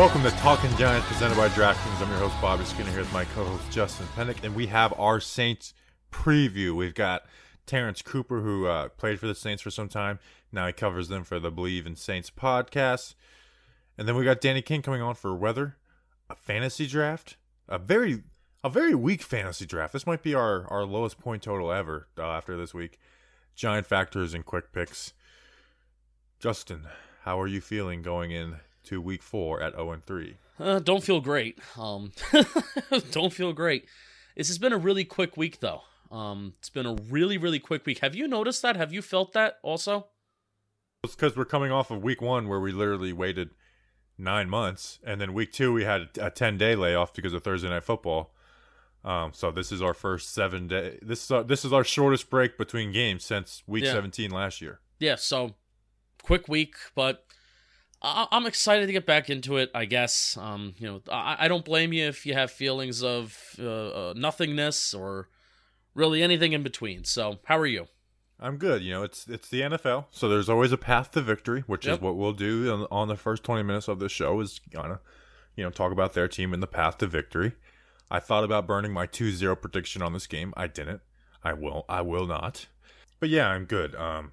Welcome to Talking Giants presented by DraftKings. I'm your host Bobby Skinner here with my co-host Justin Pennick, and we have our Saints preview. We've got Terrance Copper, who uh, played for the Saints for some time. Now he covers them for the Bleav in Saints podcast, and then we got Danny King coming on for weather, a fantasy draft, a very a very weak fantasy draft. This might be our our lowest point total ever uh, after this week. Giant factors and quick picks. Justin, how are you feeling going in to week four at 0 and 3? Uh, don't feel great. Um, don't feel great. This has been a really quick week, though. Um, it's been a really, really quick week. Have you noticed that? Have you felt that also? It's because we're coming off of week one where we literally waited nine months, and then week two we had a 10 day layoff because of Thursday night football. Um, so this is our first seven day. This is our, this is our shortest break between games since week Yeah. 17 last year. Yeah. So, quick week, but I- I'm excited to get back into it. I guess. Um, you know, I, I don't blame you if you have feelings of uh, uh, nothingness or really anything in between. So, how are you? I'm good. You know, it's it's the NFL, so there's always a path to victory, which Yep. is what we'll do on, on the first 20 minutes of the show. Is gonna, you know, talk about their team and the path to victory. I thought about burning my 2-0 prediction on this game. I didn't. I will. I will not. But yeah, I'm good. Um,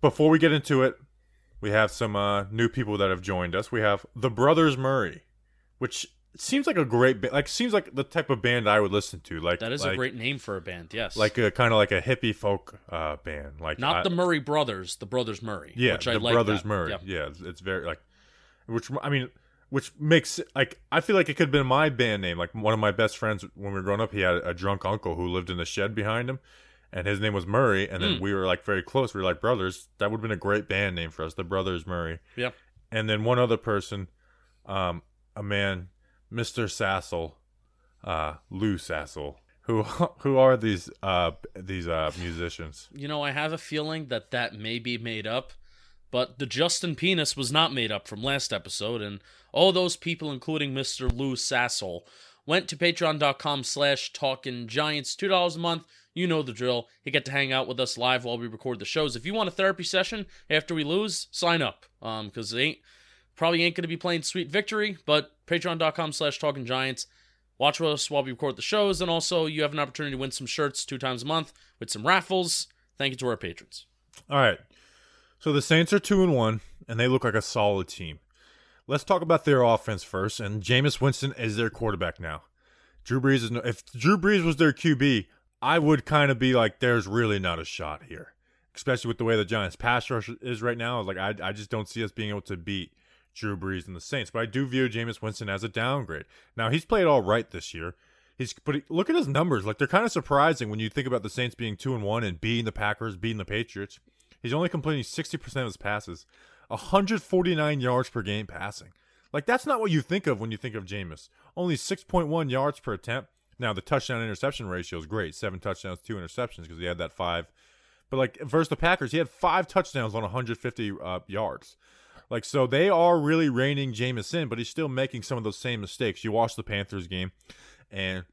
before we get into it, we have some uh, new people that have joined us. We have the Brothers Murray, which seems like a great ba- like seems like the type of band I would listen to. Like That is a great name for a band. Yes. like a kind of like a hippie folk uh, band. Like not I- the Murray brothers, the Brothers Murray. yeah, which I the like brothers that. Murray. Yeah. Yeah, it's, it's very like, which I mean, which makes like I feel like it could have been my band name. Like one of my best friends when we were growing up, he had a drunk uncle who lived in the shed behind him, and his name was Murray. And then we were like very close. We were like brothers. That would have been a great band name for us, the Brothers Murray. Yeah. And then one other person, um, a man, Mister Sassel, uh, Lou Sassel. Who who are these uh these uh musicians? You know, I have a feeling that that may be made up, but the Justin Penis was not made up from last episode, and all those people, including Mr. Lou Sassel, went to patreon.com slash talking giants, $2 a month. You know the drill. You get to hang out with us live while we record the shows. If you want a therapy session after we lose, sign up. Um, because it ain't probably ain't gonna be playing Sweet Victory, but patreon.com slash talking giants. Watch us while we record the shows, and also you have an opportunity to win some shirts two times a month with some raffles. Thank you to our patrons. All right. So the Saints are two and one, and they look like a solid team. Let's talk about their offense first. And Jameis Winston is their quarterback now. Drew Brees is no, if Drew Brees was their QB, I would kind of be like, there's really not a shot here, especially with the way the Giants' pass rush is right now. Like I, I just don't see us being able to beat Drew Brees and the Saints. But I do view Jameis Winston as a downgrade. Now he's played all right this year. He's but he, look at his numbers. Like they're kind of surprising when you think about the Saints being two and one and beating the Packers, beating the Patriots. He's only completing sixty percent of his passes, 149 yards per game passing. Like that's not what you think of when you think of Jameis. Only 6.1 yards per attempt. Now the touchdown interception ratio is great. Seven touchdowns, two interceptions because he had that five. But like versus the Packers, he had five touchdowns on 150 uh, yards. Like so, they are really reining Jameis in, but he's still making some of those same mistakes. You watch the Panthers game, and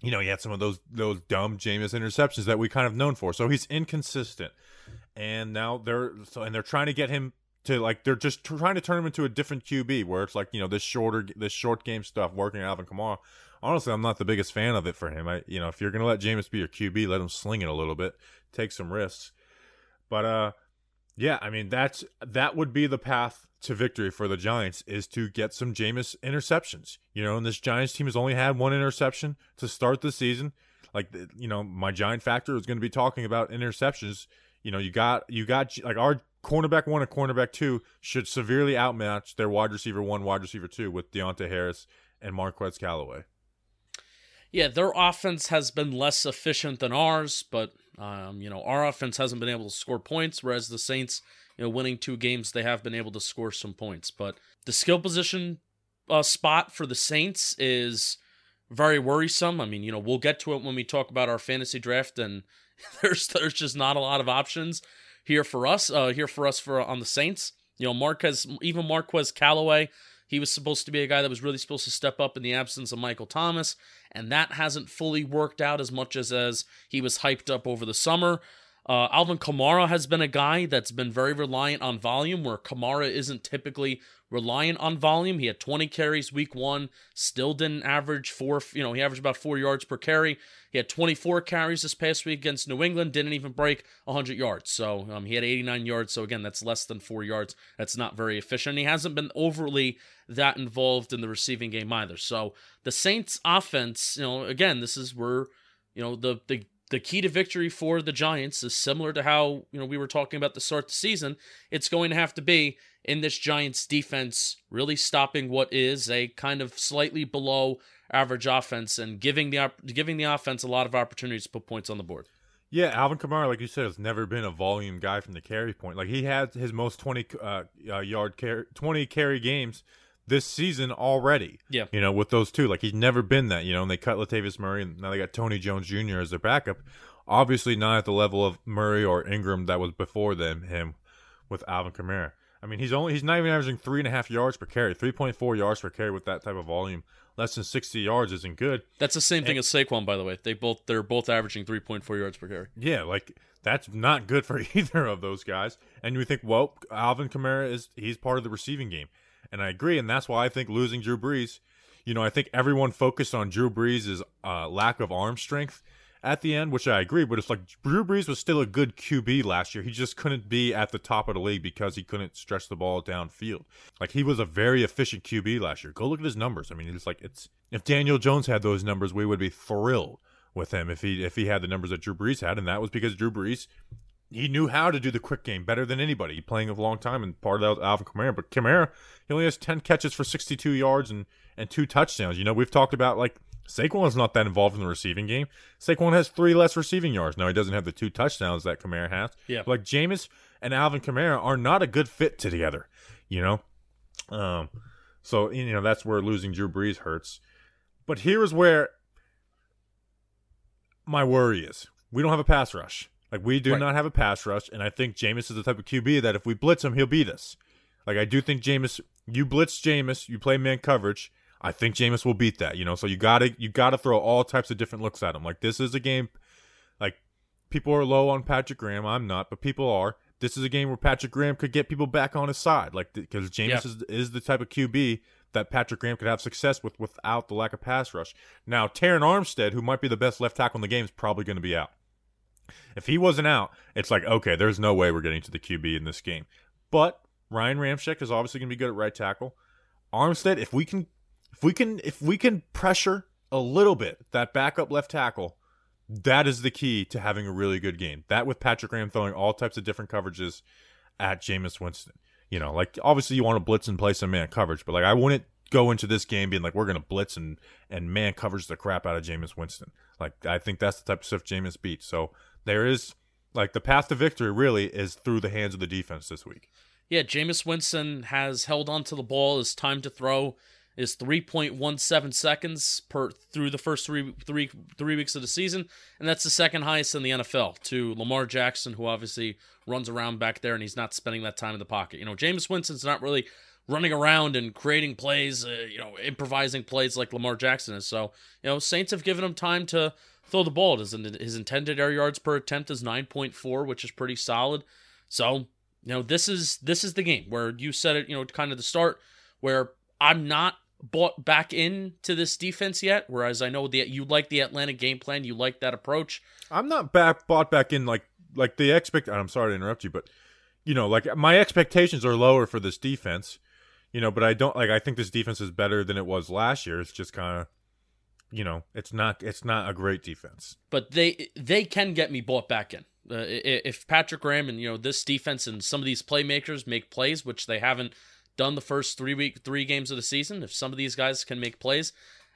you know he had some of those those dumb Jameis interceptions that we kind of known for. So he's inconsistent, and now they're so and they're trying to get him to like they're just trying to turn him into a different QB where it's like you know this shorter this short game stuff working Alvin Kamara. Honestly, I'm not the biggest fan of it for him. I you know if you're gonna let Jameis be your QB, let him sling it a little bit, take some risks. But uh, yeah, I mean that's that would be the path to victory for the Giants is to get some Jameis interceptions. You know, and this Giants team has only had one interception to start the season. like you know, my giant factor is going to be talking about interceptions. You know, you got you got like our cornerback one and cornerback two should severely outmatch their wide receiver one, wide receiver two with Deonte Harris and Marquez Callaway. Yeah, their offense has been less efficient than ours, but um, you know, our offense hasn't been able to score points, whereas the Saints, you know, winning two games, they have been able to score some points. But the skill position uh, spot for the Saints is very worrisome. I mean, you know, we'll get to it when we talk about our fantasy draft, and there's there's just not a lot of options here for us. Uh, here for us for on the Saints. You know, Marquez, even Marquez Callaway, he was supposed to be a guy that was really supposed to step up in the absence of Michael Thomas, and that hasn't fully worked out as much as as he was hyped up over the summer. Uh, Alvin Kamara has been a guy that's been very reliant on volume, where Kamara isn't typically reliant on volume. He had 20 carries week one, still didn't average four, you know, he averaged about four yards per carry. He had 24 carries this past week against New England, didn't even break 100 yards. So um, he had 89 yards. So again, that's less than four yards. That's not very efficient. He hasn't been overly that involved in the receiving game either. So the Saints offense, you know, again, this is where, you know, the, the, the key to victory for the Giants is similar to how you know we were talking about the start of the season. It's going to have to be in this Giants defense really stopping what is a kind of slightly below average offense and giving the giving the offense a lot of opportunities to put points on the board. Yeah, Alvin Kamara, like you said, has never been a volume guy from the carry point. Like he had his most twenty uh, uh, yard carry, twenty carry games this season already. Yeah. you know, with those two, like he's never been that. You know, and they cut Latavius Murray, and now they got Tony Jones Jr. as their backup. Obviously, not at the level of Murray or Ingram that was before them. Him with Alvin Kamara. I mean, he's only he's not even averaging three and a half yards per carry, three point four yards per carry with that type of volume. Less than sixty yards isn't good. That's the same thing as Saquon, by the way. They both they're both averaging three point four yards per carry. Yeah, like that's not good for either of those guys. And you think, well, Alvin Kamara is he's part of the receiving game, and I agree. And that's why I think losing Drew Brees, you know, I think everyone focused on Drew Brees' uh, lack of arm strength at the end, which I agree. But it's like Drew Brees was still a good QB last year. He just couldn't be at the top of the league because he couldn't stretch the ball downfield. Like he was a very efficient QB last year. Go look at his numbers. I mean, it's like it's if Daniel Jones had those numbers, we would be thrilled with him if he if he had the numbers that Drew Brees had, and that was because Drew Brees he knew how to do the quick game better than anybody, playing a long time, and part of that was Alvin Kamara. But Kamara, he only has ten catches for sixty-two yards and and two touchdowns. You know, we've talked about like Saquon's not that involved in the receiving game. Saquon has three less receiving yards. Now he doesn't have the two touchdowns that Kamara has. Yeah. Like Jameis and Alvin Kamara are not a good fit together. You know, um, so you know that's where losing Drew Brees hurts. But here is where my worry is: we don't have a pass rush. Like we do Right. not have a pass rush, and I think Jameis is the type of QB that if we blitz him, he'll beat us. Like I do think Jameis, you blitz Jameis, you play man coverage. I think Jameis will beat that. You know, so you gotta you gotta throw all types of different looks at him. Like this is a game, like people are low on Patrick Graham. I'm not, but people are. This is a game where Patrick Graham could get people back on his side, like because Jameis Yeah. is, is the type of QB that Patrick Graham could have success with without the lack of pass rush. Now, Terron Armstead, who might be the best left tackle in the game, is probably going to be out. If he wasn't out, it's like okay, there's no way we're getting to the QB in this game. But Ryan Ramczyk is obviously going to be good at right tackle. Armstead, if we can, if we can, if we can pressure a little bit that backup left tackle, that is the key to having a really good game. That with Patrick Graham throwing all types of different coverages at Jameis Winston. You know, like obviously you want to blitz and play some man coverage, but like I wouldn't go into this game being like we're gonna blitz and and man coverage the crap out of Jameis Winston. Like I think that's the type of stuff Jameis beats. So there is like the path to victory really is through the hands of the defense this week. Yeah, Jameis Winston has held on to the ball. His time to throw is 3.17 seconds per through the first three three three weeks of the season, and that's the second highest in the NFL to Lamar Jackson, who obviously runs around back there and he's not spending that time in the pocket. You know, Jameis Winston's not really running around and creating plays, uh, you know, improvising plays like Lamar Jackson is. So, you know, Saints have given him time to throw the ball. His, his intended air yards per attempt is 9.4, which is pretty solid. So, you know, this is this is the game where you said it, you know, kind of the start where I'm not bought back into this defense yet. Whereas I know that you like the Atlanta game plan, you like that approach. I'm not back bought back in like like the expect. I'm sorry to interrupt you, but you know, like my expectations are lower for this defense. You know, but I don't like. I think this defense is better than it was last year. It's just kind of you know, it's not it's not a great defense. but they they can get me bought back in. Uh, if Patrick Graham and you know this defense and some of these playmakers make plays, which they haven't done the first three week three games of the season, if some of these guys can make plays,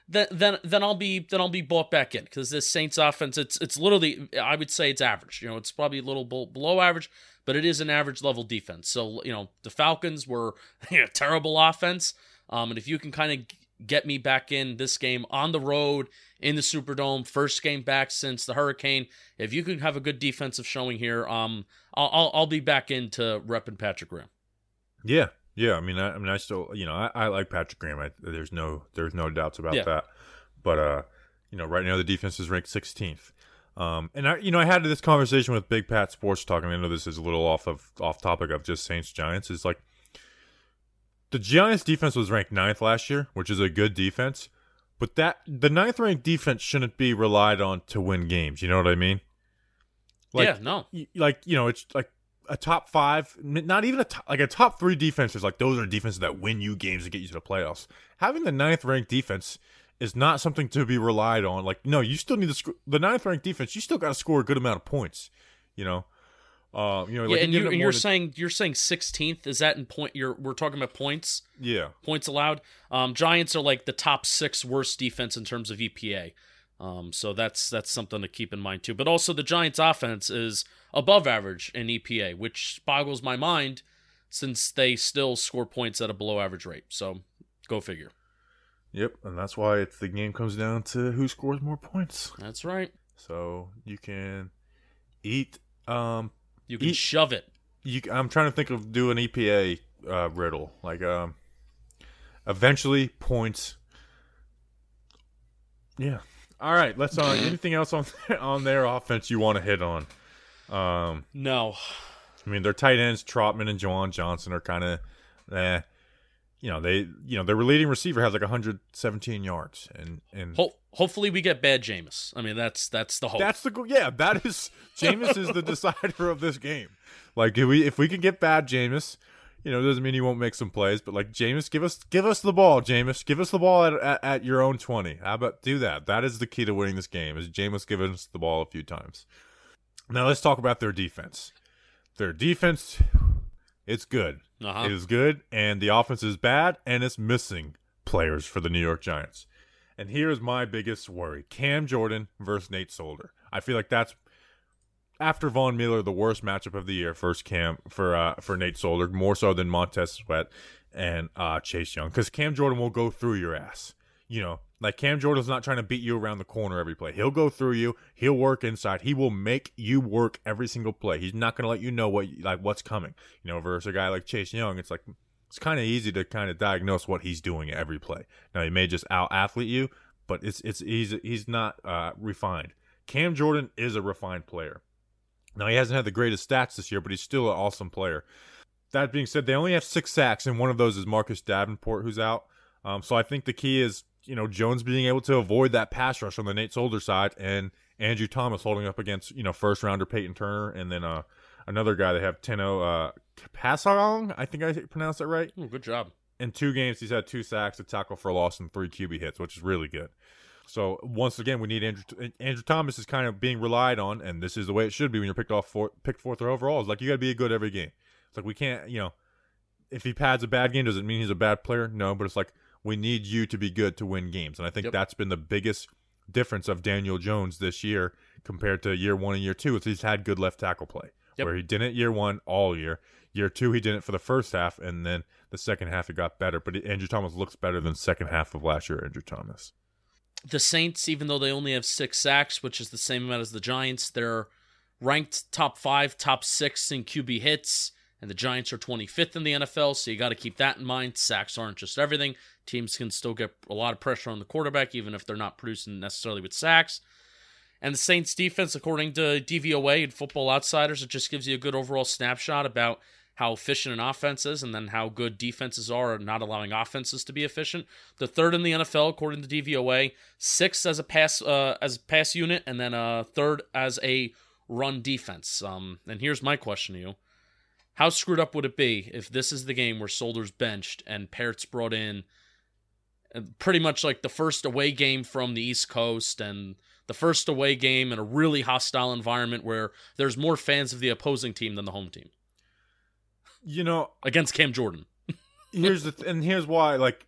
then then then I'll be then I'll be bought back in because this Saints offense it's it's literally I would say it's average. You know, it's probably a little below average, but it is an average level defense. So you know the Falcons were a terrible offense, um, and if you can kind of get me back in this game on the road in the Superdome, first game back since the hurricane. If you can have a good defensive showing here, um, I'll I'll, I'll be back into repping Patrick Graham. Yeah, yeah. I mean, I, I mean, I still, you know, I, I like Patrick Graham. I, there's no, there's no doubts about Yeah. that. But uh, you know, right now the defense is ranked 16th. Um, and I, you know, I had this conversation with Big Pat Sports Talk, and I know this is a little off of off topic of just Saints Giants. Is like the Giants defense was ranked ninth last year, which is a good defense. But that the ninth ranked defense shouldn't be relied on to win games. You know what I mean? Like, yeah, no, y- like you know, it's like a top five, not even a top, like a top three defenses. Like those are defenses that win you games and get you to the playoffs. Having the ninth ranked defense is not something to be relied on. Like no, you still need to sc- the ninth ranked defense. You still got to score a good amount of points. You know, uh, you know, yeah, like and, you, and you're than- saying you're saying 16th. Is that in point? You're we're talking about points. yeah, points allowed. Um, Giants are like the top six worst defense in terms of EPA. Um, so that's that's something to keep in mind too. But also the Giants' offense is above average in EPA, which boggles my mind since they still score points at a below average rate. So go figure. yep, and that's why it's the game comes down to who scores more points. That's right. So you can eat. Um, You can Eat- shove it. you I'm trying to think of do an EPA uh, riddle. Like um eventually points. Yeah. All right. Let's on anything else on on their offense you want to hit on? Um No. I mean their tight ends Trautman and Juwan Johnson are kind of eh you know they you know their leading receiver has like 117 yards and and Ho- hopefully we get bad Jameis. I mean that's that's the hope. That's the yeah. That is Jameis is the decider of this game. Like if we if we can get bad Jameis, you know, it doesn't mean he won't make some plays, but like Jameis, give us give us the ball, Jameis, give us the ball at, at, at your own twenty. How about do that? That is the key to winning this game. Is Jameis giving us the ball a few times? Now let's talk about their defense. Their defense, it's good. Uh-huh. It is good, and the offense is bad, and it's missing players for the New York Giants. And here is my biggest worry: Cam Jordan versus Nate Solder. I feel like that's after Von Miller the worst matchup of the year. First Cam for uh, for Nate Solder, more so than Montez Sweat and uh, Chase Young, because Cam Jordan will go through your ass. You know, like Cam Jordan's not trying to beat you around the corner every play. He'll go through you. He'll work inside. He will make you work every single play. He's not going to let you know what like what's coming. You know, versus a guy like Chase Young, it's like it's kind of easy to kind of diagnose what he's doing at every play. Now he may just out athlete you, but it's it's he's he's not uh, refined. Cam Jordan is a refined player. Now he hasn't had the greatest stats this year, but he's still an awesome player. That being said, they only have six sacks, and one of those is Marcus Davenport, who's out. Um, so I think the key is you know Jones being able to avoid that pass rush on the Nate Solder side, and Andrew Thomas holding up against you know first rounder Peyton Turner, and then uh another guy they have Tanoh uh Pasarong, I think I pronounced it right. Ooh, good job. In two games, he's had two sacks, a tackle for loss, and three QB hits, which is really good. So once again, we need Andrew. Andrew Thomas is kind of being relied on, and this is the way it should be when you're picked off for picked fourth or overall. It's like you got to be good every game. It's like we can't, you know, if he pads a bad game, does it mean he's a bad player? No, but it's like we need you to be good to win games, and I think Yep. that's been the biggest difference of Daniel Jones this year compared to year one and year two. Is he's had good left tackle play, Yep. where he didn't year one all year. Year two, he didn't for the first half, and then the second half it got better. But Andrew Thomas looks better than second half of last year. Andrew Thomas. the Saints, even though they only have six sacks, which is the same amount as the Giants, they're ranked top five, top six in QB hits, and the Giants are 25th in the NFL, so you got to keep that in mind. Sacks aren't just everything. Teams can still get a lot of pressure on the quarterback, even if they're not producing necessarily with sacks. And the Saints defense, according to DVOA and Football Outsiders, it just gives you a good overall snapshot about how efficient an offense is and then how good defenses are at not allowing offenses to be efficient. The third in the NFL, according to DVOA, sixth as a pass uh, as a pass unit, and then uh, third as a run defense. Um, and here's my question to you: How screwed up would it be if this is the game where Solder's benched and Parrott's brought in uh, pretty much like the first away game from the East Coast and the first away game in a really hostile environment where there's more fans of the opposing team than the home team You know, against Cam Jordan. here's the th- and here's why. Like,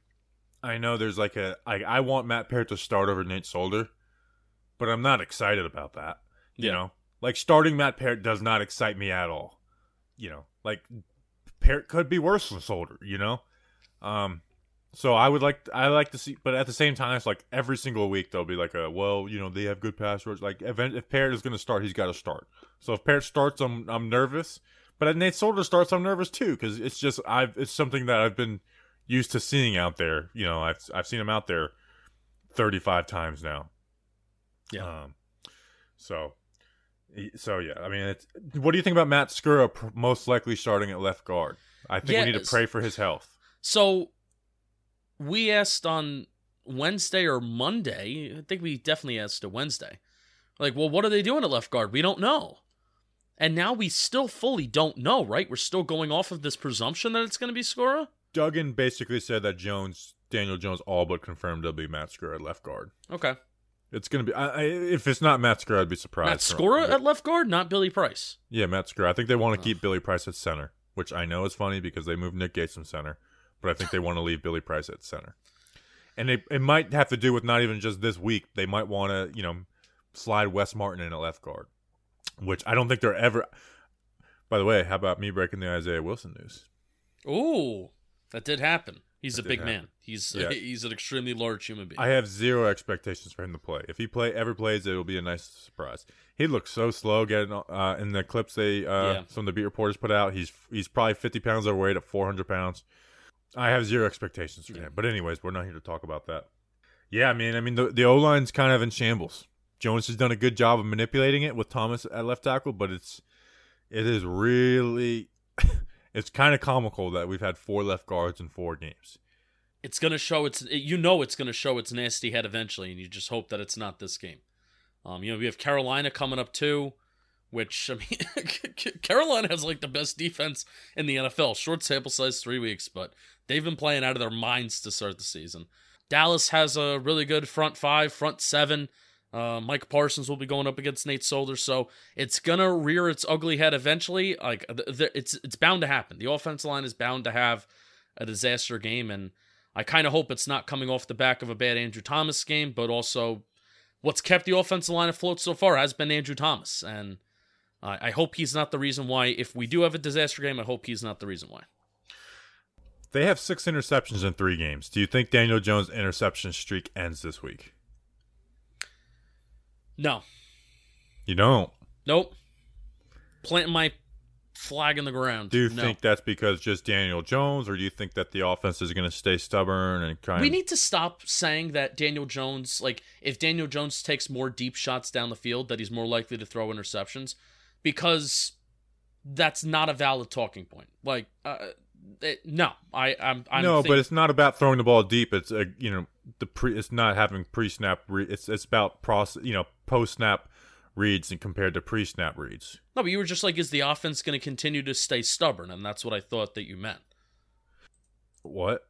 I know there's like a I I want Matt Parrott to start over Nate Solder, but I'm not excited about that. You Yeah. know, like starting Matt Parrott does not excite me at all. You know, like Parrott could be worse than Solder. You know, um. So I would like I like to see, but at the same time, it's like every single week there'll be like a well, you know, they have good pass rush. Like if, if Parrott is going to start, he's got to start. So if Parrott starts, I'm I'm nervous. But if Nate Solder starts, I'm nervous too because it's just I've it's something that I've been used to seeing out there. You know, I've I've seen him out there 35 times now. Yeah. Um, so, so yeah. I mean, it's, what do you think about Matt Skura pr- most likely starting at left guard? I think we need to pray for his health. So we asked on Wednesday or Monday. I think we definitely asked a Wednesday. Like, well, what are they doing at left guard? We don't know. And now we still fully don't know, right? We're still going off of this presumption that it's going to be Skura. Duggan basically said that Jones, Daniel Jones, all but confirmed it'll be Matt Skura at left guard. Okay. It's gonna be. I, I, if it's not Matt Skura, I'd be surprised. Matt Skura at left guard, not Billy Price. Yeah, Matt Skura. I think they want to keep Billy Price at center, which I know is funny because they moved Nick Gates from center, but I think they want to leave Billy Price at center. And it, it might have to do with not even just this week. They might want to, you know, slide Wes Martin in at left guard, which I don't think they're ever. By the way, how about me breaking the Isaiah Wilson news? Ooh, that did happen. He's That a big happen. man. He's Yeah. he's an extremely large human being. I have zero expectations for him to play. If he play ever plays, it will be a nice surprise. He looks so slow getting uh, in the clips they uh, Yeah. some of the beat reporters put out. He's he's probably fifty pounds overweight at four hundred pounds. I have zero expectations for him. But anyways, we're not here to talk about that. Yeah, I mean, I mean the the O line's kind of in shambles. Jones has done a good job of manipulating it with Thomas at left tackle, but it's it is really it's kind of comical that we've had four left guards in four games. it's gonna show its you know it's gonna show its nasty head eventually, and you just hope that it's not this game. Um, you know we have Carolina coming up too, which I mean Carolina has like the best defense in the NFL. Short sample size, three weeks, but they've been playing out of their minds to start the season. Dallas has a really good front five, front seven. Uh, Micah Parsons will be going up against Nate Solder, so it's gonna rear its ugly head eventually. Like th- th- it's it's bound to happen. The offensive line is bound to have a disaster game, and I kind of hope it's not coming off the back of a bad Andrew Thomas game, but also what's kept the offensive line afloat so far has been Andrew Thomas, and I I hope he's not the reason why. If we do have a disaster game, I hope he's not the reason why. They have six interceptions in three games. Do you think Daniel Jones' interception streak ends this week? No, You don't. nope. Planting my flag in the ground. Do you no. think that's because just Daniel Jones, or do you think that the offense is going to stay stubborn and kind We need to stop saying that Daniel Jones, like, if Daniel Jones takes more deep shots down the field, that he's more likely to throw interceptions, because that's not a valid talking point. Like, uh, it, no, I, I'm, I'm no, think- but it's not about throwing the ball deep. It's a you know the pre. It's not having pre-snap. Re- it's it's about process. You know post-snap reads and compared to pre-snap reads. no, but you were just like, is the offense going to continue to stay stubborn? And that's what I thought that you meant. What?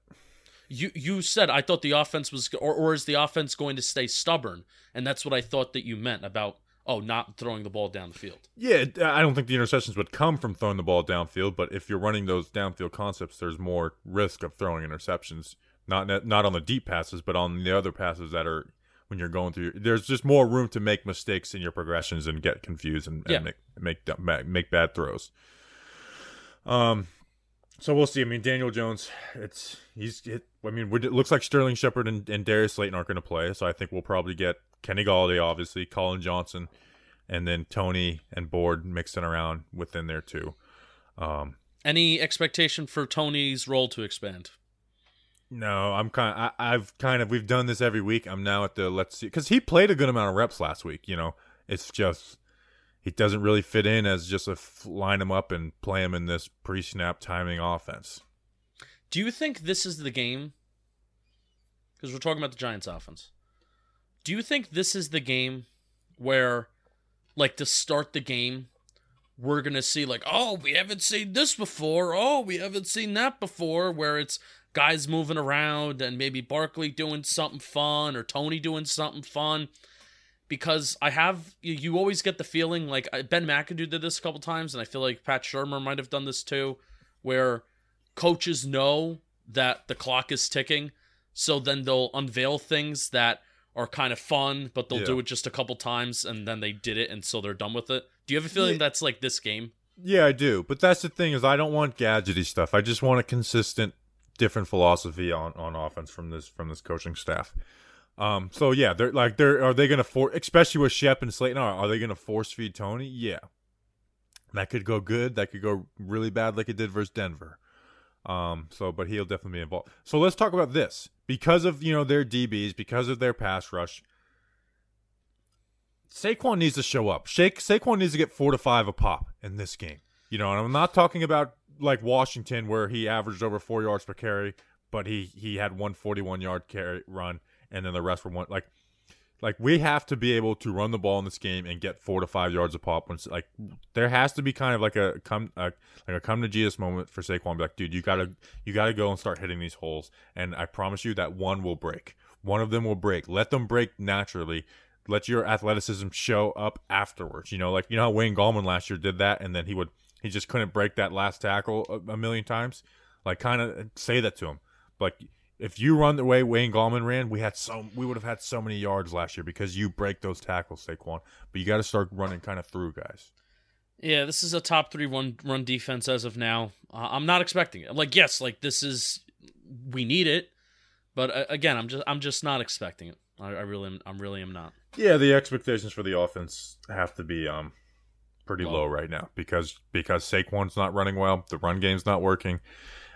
You, you said I thought the offense was, or, or is the offense going to stay stubborn? And that's what I thought that you meant about, oh, not throwing the ball down the field. Yeah, I don't think the interceptions would come from throwing the ball downfield, but if you're running those downfield concepts, there's more risk of throwing interceptions. Not not on the deep passes, but on the other passes that are when you're going through. There's just more room to make mistakes in your progressions and get confused and, and Yeah. make make make bad throws. Um, so we'll see. I mean, Daniel Jones, it's he's. It, I mean, it looks like Sterling Shepard and, and Darius Slayton aren't going to play, so I think we'll probably get Kenny Golladay, obviously, Collin Johnson, and then Toney and Board mixing around within there too. Um, Any expectation for Toney's role to expand? no, I'm kind. Of, I, I've kind of. We've done this every week. I'm now at the let's see because he played a good amount of reps last week. You know, it's just he doesn't really fit in as just a line him up and play him in this pre-snap timing offense. Do you think this is the game? Because we're talking about the Giants offense. Do you think this is the game where, like, to start the game, we're to see, like, oh, we haven't seen this before. Oh, we haven't seen that before. Where it's guys moving around and maybe Barkley doing something fun or Toney doing something fun. Because I have, you, you always get the feeling like Ben McAdoo did this a couple times, and I feel like Pat Shurmur might have done this too, where coaches know that the clock is ticking, so then they'll unveil things that are kind of fun, but they'll Yeah. do it just a couple times and then they did it and so they're done with it. Do you have a feeling Yeah. that's like this game? Yeah, I do. But that's the thing is I don't want gadgety stuff. I just want a consistent different philosophy on on offense from this from this coaching staff. Um so yeah, they're like they're are they to force especially with Shep and Slayton are, are they to force feed Toney? Yeah. That could go good, that could go really bad like it did versus Denver. Um so but he'll definitely be involved. So let's talk about this. Because of, you know, their DBs, because of their pass rush, Saquon needs to show up. Shake Saquon needs to get four to five a pop in this game. You know, and I'm not talking about like Washington where he averaged over four yards per carry, but he he had one 41 yard carry run, and then the rest were one like like we have to be able to run the ball in this game and get four to five yards a pop. When like there has to be kind of like a come a, like a come to Jesus moment for Saquon. Be like, dude, you gotta you gotta go and start hitting these holes, and I promise you that one will break. One of them will break. Let them break naturally let your athleticism show up afterwards. You know, like you know how Wayne Gallman last year did that, and then he would he just couldn't break that last tackle a, a million times. Like, kind of say that to him. Like, if you run the way Wayne Gallman ran, we had so we would have had so many yards last year because you break those tackles, Saquon. But you got to start running kind of through guys. Yeah, this is a top three run run defense as of now. Uh, I'm not expecting it. Like, yes, like this is we need it, but uh, again, I'm just I'm just not expecting it. I, I really am, I'm really am not. Yeah, the expectations for the offense have to be um pretty Low. low right now because because Saquon's not running well, the run game's not working,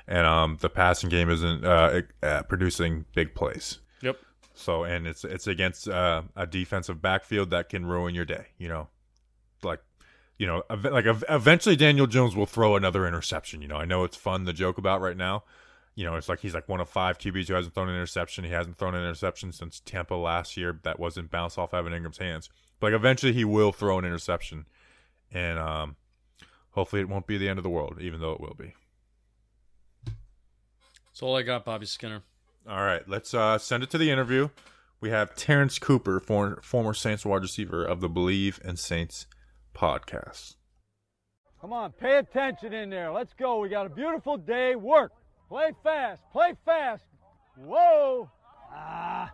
and um the passing game isn't uh, uh producing big plays. Yep. So and it's it's against uh, a defensive backfield that can ruin your day. You know, like you know, ev- like ev- eventually Daniel Jones will throw another interception. You know, I know it's fun to joke about right now. You know, it's like he's like one of five QBs who hasn't thrown an interception. He hasn't thrown an interception since Tampa last year. That wasn't bounced off Evan Engram's hands. But like eventually he will throw an interception, and um, hopefully it won't be the end of the world, even though it will be. That's all I got, Bobby Skinner. All right, let's uh, send it to the interview. We have Terrance Copper, former, former Saints wide receiver of the Bleav in Saints podcast. Come on, pay attention in there. Let's go. We got a beautiful day. Work. Play fast. Play fast. Whoa. Ah.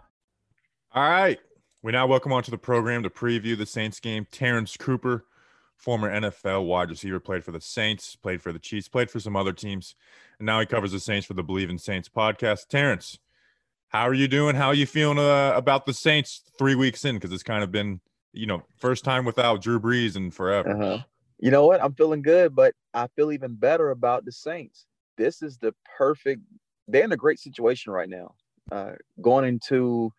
All right, we now welcome onto the program to preview the Saints game. Terrance Copper, former NFL wide receiver, played for the Saints, played for the Chiefs, played for some other teams, and now he covers the Saints for the Bleav in Saints podcast. Terrance, how are you doing? How are you feeling uh, about the Saints three weeks in? Because it's kind of been, you know, first time without Drew Brees in forever. Uh-huh. You know what? I'm feeling good, but I feel even better about the Saints. This is the perfect. They're in a great situation right now. Uh, going into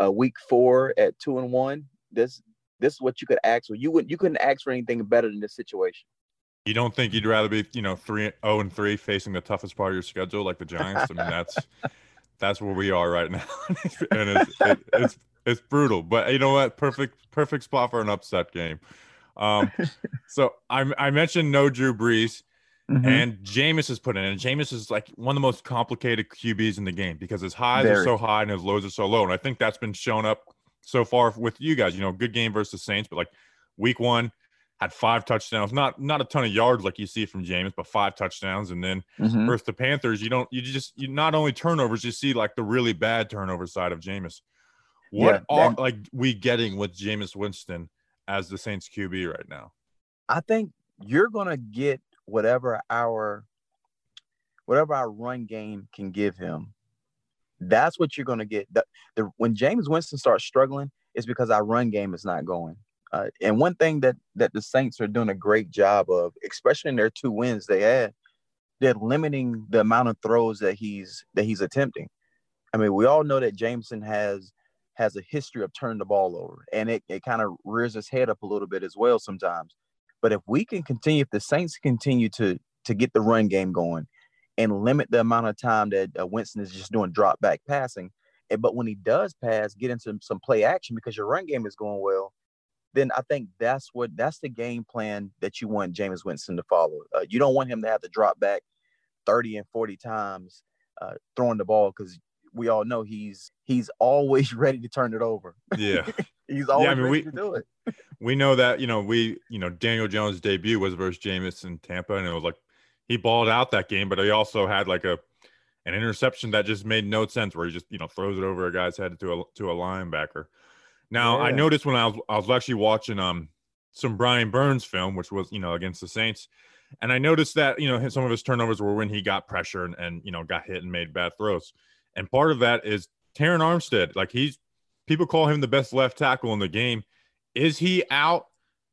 uh, week four at two and one. This this is what you could ask for. You wouldn't you couldn't ask for anything better than this situation. You don't think you'd rather be, you know, three zero and three, facing the toughest part of your schedule, like the Giants? I mean, that's that's where we are right now, and it's it, it's it's brutal. But you know what? Perfect perfect spot for an upset game. Um, so I I mentioned no Drew Brees, and Jameis is put in, and Jameis is like one of the most complicated QBs in the game because his highs are so high and his lows are so low, and I think that's been shown up so far with you guys. You know, good game versus Saints, but like week one had five touchdowns, not not a ton of yards like you see from Jameis, but five touchdowns, and then Mhm. versus the Panthers, you don't you just you not only turnovers, you see like the really bad turnover side of Jameis. What Yeah, are like we getting with Jameis Winston as the Saints QB right now? I think you're gonna get whatever our whatever our run game can give him. That's what you're gonna get. The, the when James Winston starts struggling, it's because our run game is not going. Uh, and one thing that that the Saints are doing a great job of, especially in their two wins they had, they're limiting the amount of throws that he's that he's attempting. I mean, we all know that Jameson has has a history of turning the ball over, and it, it kind of rears its head up a little bit as well sometimes. But if we can continue, if the Saints continue to to get the run game going and limit the amount of time that uh, Winston is just doing drop back passing, and, but when he does pass, get into some play action because your run game is going well, then I think that's what that's the game plan that you want James Winston to follow. Uh, you don't want him to have to drop back 30 and 40 times uh, throwing the ball because we all know he's he's always ready to turn it over. Yeah. He's always I mean, ready we- to do it. we know that you know we you know Daniel Jones' debut was versus Jameis in Tampa, and it was like he balled out that game, but he also had like a an interception that just made no sense, where he just you know throws it over a guy's head to a to a linebacker. Now I noticed when I was I was actually watching um some Brian Burns film, which was you know against the Saints, and I noticed that you know some of his turnovers were when he got pressure and, and you know got hit and made bad throws, and part of that is Terron Armstead, like he's people call him the best left tackle in the game. Is he out?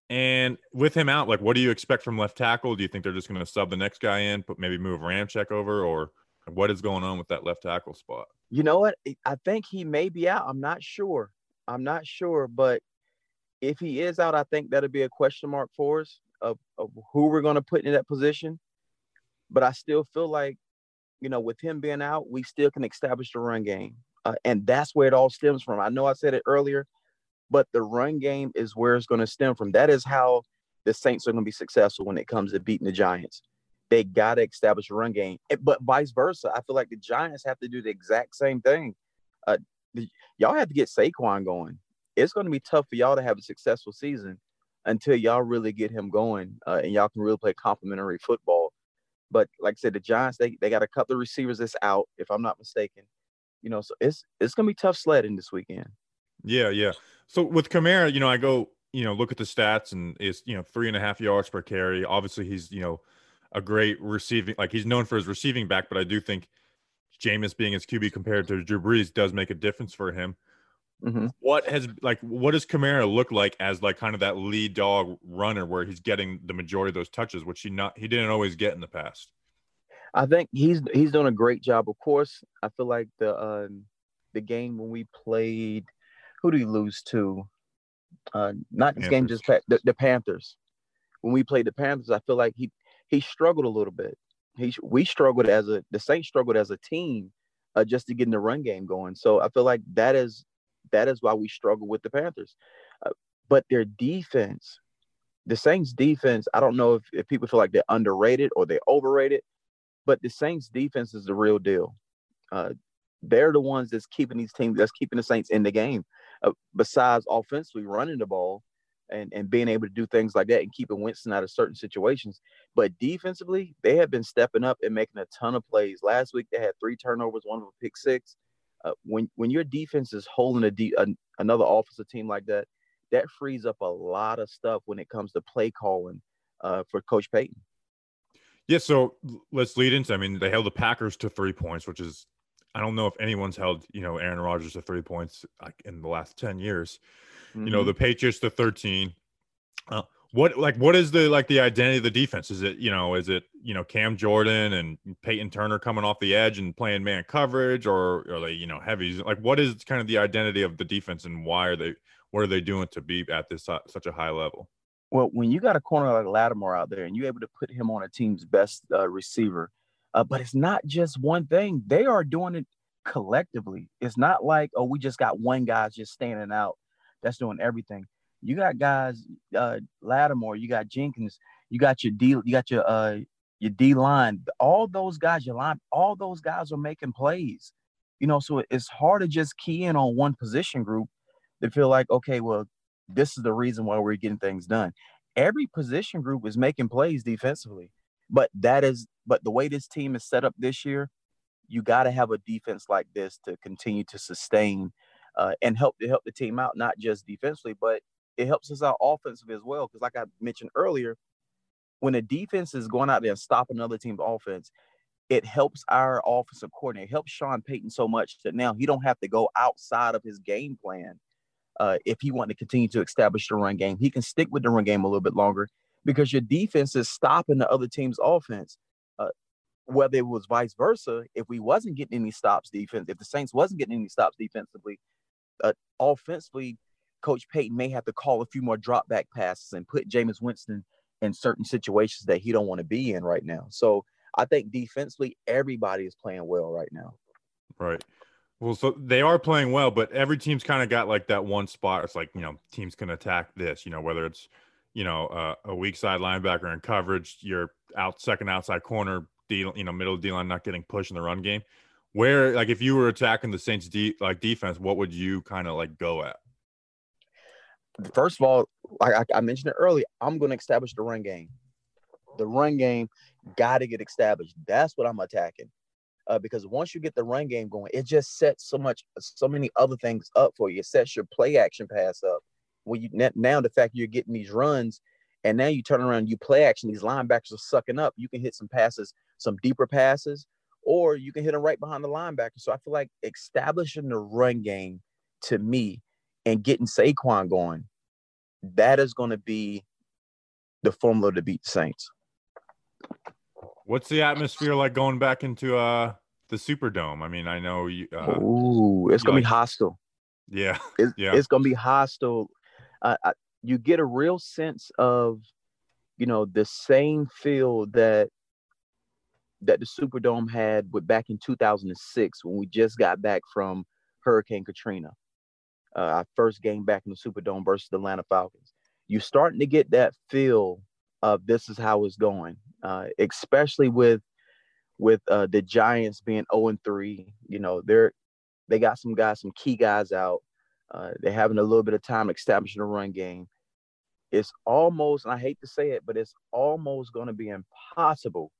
And with him out, like, what do you expect from left tackle? Do you think they're just going to sub the next guy in, but maybe move Ramczyk over, or what is going on with that left tackle spot? You know what? I think he may be out. I'm not sure. I'm not sure, but if he is out, I think that'll be a question mark for us of, of who we're going to put in that position. But I still feel like, you know, with him being out, we still can establish the run game. Uh, and that's where it all stems from. I know I said it earlier, but the run game is where it's going to stem from. That is how the Saints are going to be successful when it comes to beating the Giants. They got to establish a run game, Eh, but vice versa. I feel like the Giants have to do the exact same thing. Uh, the, y'all have to get Saquon going. It's going to be tough for y'all to have a successful season until y'all really get him going uh, and y'all can really play complementary football. But like I said, the Giants they, they got a couple of receivers that's out, if I'm not mistaken. You know, so it's it's gonna be tough sledding this weekend. Yeah, yeah. So with Kamara, you know, I go, you know, look at the stats, and it's you know three and a half yards per carry. Obviously, he's you know a great receiving, like he's known for his receiving back, but I do think Jameis being his QB compared to Drew Brees does make a difference for him. Mhm. What has like what does Kamara look like as like kind of that lead dog runner where he's getting the majority of those touches, which he not he didn't always get in the past. I think he's he's doing a great job. Of course, I feel like the um, the game when we played, who do we lose to? Uh, not this game, just the, the Panthers. When we played the Panthers, I feel like he he struggled a little bit. He we struggled as a the Saints struggled as a team, uh, just to get in the run game going. So I feel like that is that is why we struggle with the Panthers. Uh, but their defense, the Saints defense, I don't know if, if people feel like they're underrated or they're overrated but the Saints defense is the real deal. Uh, they're the ones that's keeping these teams, that's keeping the Saints in the game. Uh, besides offensively running the ball and, and being able to do things like that and keeping Winston out of certain situations. But defensively, they have been stepping up and making a ton of plays. Last week, they had three turnovers, one of them pick six. Uh, when when your defense is holding a de- an, another offensive team like that, that frees up a lot of stuff when it comes to play calling uh, for Coach Payton. Yeah, so let's lead into. I mean, they held the Packers to three points, which is I don't know if anyone's held you know Aaron Rodgers to three points like in the last ten years. You know, Mhm. the Patriots to thirteen. Uh, what like what is the like the identity of the defense? Is it you know is it you know Cam Jordan and Peyton Turner coming off the edge and playing man coverage, or are they you know heavies? Like what is kind of the identity of the defense and why are they what are they doing to be at this uh, such a high level? Well, when you got a corner like Lattimore out there and you're able to put him on a team's best uh, receiver, uh, but it's not just one thing. They are doing it collectively. It's not like, oh, we just got one guy just standing out that's doing everything. You got guys, uh, Lattimore, you got Jenkins, you got your D, you got your uh, your D line. All those guys, your line, all those guys are making plays. You know, so it's hard to just key in on one position group to feel like, okay, well, this is the reason why we're getting things done. Every position group is making plays defensively, but that is, but the way this team is set up this year, you got to have a defense like this to continue to sustain uh, and help to help the team out, not just defensively, but it helps us out offensively as well. Because like I mentioned earlier, when a defense is going out there and stopping another team's offense, it helps our offensive coordinator, it helps Sean Payton so much that now he don't have to go outside of his game plan uh, if he want to continue to establish the run game. He can stick with the run game a little bit longer because your defense is stopping the other team's offense. Uh, whether it was vice versa, if we wasn't getting any stops defense, if the Saints wasn't getting any stops defensively, uh, offensively, Coach Payton may have to call a few more drop back passes and put Jameis Winston in certain situations that he don't want to be in right now. So I think defensively, everybody is playing well right now. Right. Well, so they are playing well, but every team's kind of got like that one spot. It's like, you know, teams can attack this, you know, whether it's, you know, uh, a weak side linebacker in coverage, your out second outside corner, D, you know, middle D line not getting pushed in the run game. Where like if you were attacking the Saints de- like defense, what would you kind of like go at? First of all, like I, I mentioned it earlier, I'm going to establish the run game. The run game got to get established. That's what I'm attacking. Uh, because once you get the run game going, it just sets so much, so many other things up for you. It sets your play action pass up. When you now the fact you're getting these runs, and now you turn around, you play action. These linebackers are sucking up. You can hit some passes, some deeper passes, or you can hit them right behind the linebacker. So I feel like establishing the run game to me and getting Saquon going, that is going to be the formula to beat the Saints. What's the atmosphere like going back into uh the Superdome? I mean, I know you. Uh, Ooh, it's gonna like- be hostile. yeah, It's, Yeah. it's gonna be hostile. Uh, I, you get a real sense of, you know, the same feel that that the Superdome had with back in 2006 when we just got back from Hurricane Katrina. Uh, our first game back in the Superdome versus the Atlanta Falcons. You're starting to get that feel of this is how it's going, uh, especially with with uh, the Giants being 0 and 3. You know, they're they got some guys, some key guys out. Uh, they're having a little bit of time establishing a run game. It's almost, and I hate to say it, but it's almost going to be impossible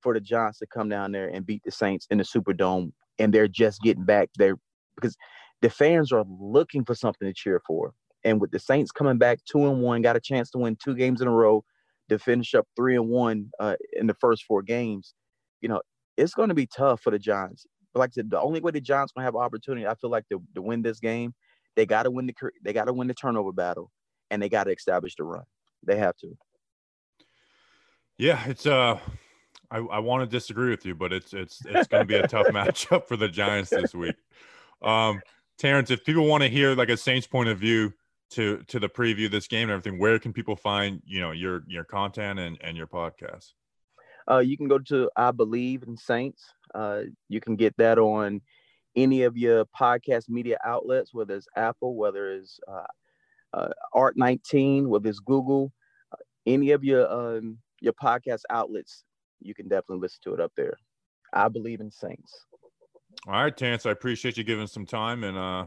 for the Giants to come down there and beat the Saints in the Superdome, and they're just getting back there because the fans are looking for something to cheer for. And with the Saints coming back two and one, got a chance to win two games in a row to finish up three and one uh, in the first four games. You know, it's going to be tough for the Giants. But like I said, the only way the Giants gonna have opportunity, I feel like to, to win this game, they got to win the they got to win the turnover battle, and they got to establish the run. They have to. yeah. It's uh, I I want to disagree with you, but it's it's it's going to be a tough matchup for the Giants this week. Um, Terrance, if people want to hear like a Saints point of view to to the preview of this game and everything, where can people find you know your your content and and your podcast? Uh, you can go to I Bleav in Saints. Uh, you can get that on any of your podcast media outlets, whether it's Apple, whether it's uh, uh, Art19, whether it's Google, uh, any of your um, your podcast outlets. You can definitely listen to it up there. I Bleav in Saints. All right, Terrance, I appreciate you giving some time and uh,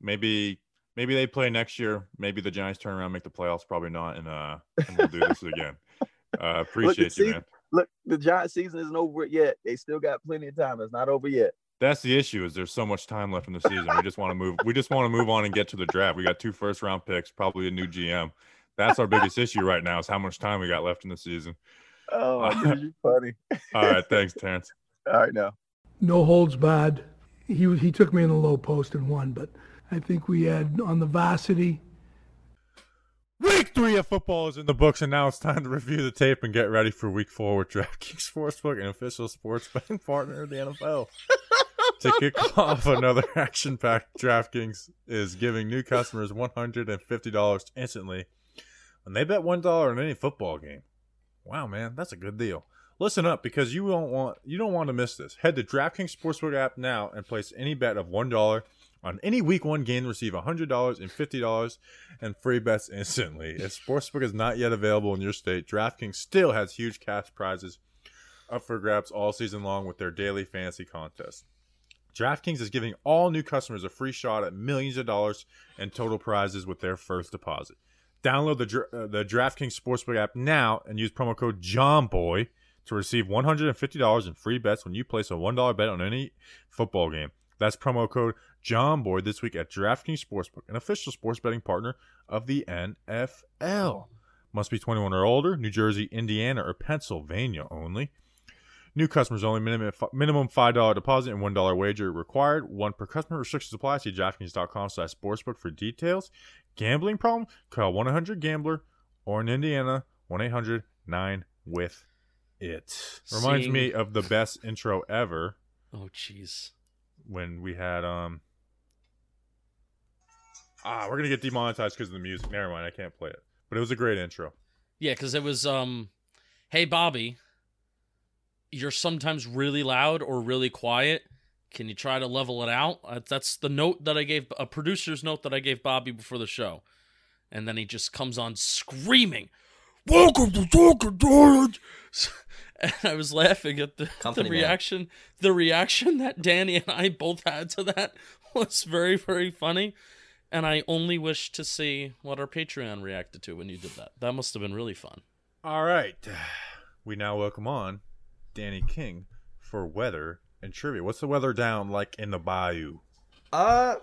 maybe maybe they play next year. Maybe the Giants turn around, make the playoffs. Probably not, and uh, and we'll do this again. Uh, appreciate you, see- man. Look, the Giant season isn't over yet. They still got plenty of time. It's not over yet. That's the issue. Is there's so much time left in the season. We just want to move. We just want to move on and get to the draft. We got two first round picks, probably a new GM. That's our biggest issue right now. Is how much time we got left in the season. Oh, uh, my goodness, you funny. All right, thanks, Terrance. All right, now. no holds barred. He was he took me in the low post and won, but I think we had on the varsity. Week three of football is in the books, and now it's time to review the tape and get ready for week four with DraftKings Sportsbook, an official sports betting partner of the NFL. to kick off another action-packed DraftKings is giving new customers $150 instantly when they bet $1 on any football game. Wow, man, that's a good deal. Listen up because you don't want you don't want to miss this. Head to DraftKings Sportsbook app now and place any bet of $1 on any week one game to receive $100 and $50 and free bets instantly. If Sportsbook is not yet available in your state, DraftKings still has huge cash prizes up for grabs all season long with their daily fantasy contest. DraftKings is giving all new customers a free shot at millions of dollars in total prizes with their first deposit. Download the uh, the DraftKings Sportsbook app now and use promo code JOHNBOY to receive $150 in free bets when you place a $1 bet on any football game. That's promo code JOHNBOY this week at DraftKings Sportsbook, an official sports betting partner of the NFL. Must be 21 or older, New Jersey, Indiana, or Pennsylvania only. New customers only. Minimum minimum five dollar deposit and one dollar wager required. One per customer. Restrictions apply. See DraftKings.com/slash sportsbook for details. Gambling problem? Call one eight hundred Gambler or in Indiana one 9 with it. Reminds Seeing- me of the best intro ever Oh, jeez. when we had um. Ah, we're gonna get demonetized because of the music. Never mind, I can't play it. But it was a great intro. Yeah, because it was, um, hey, Bobby, you're sometimes really loud or really quiet. Can you try to level it out? Uh, that's the note that I gave, a producer's note that I gave Bobby before the show. And then he just comes on screaming, Welcome to Talking Giants! and I was laughing at the, Company the man. reaction. The reaction that Danny and I both had to that was very, very funny. And I only wish to see what our Patreon reacted to when you did that. That must have been really fun. All right. We now welcome on Danny King for weather and trivia. What's the weather down like in the bayou? Uh,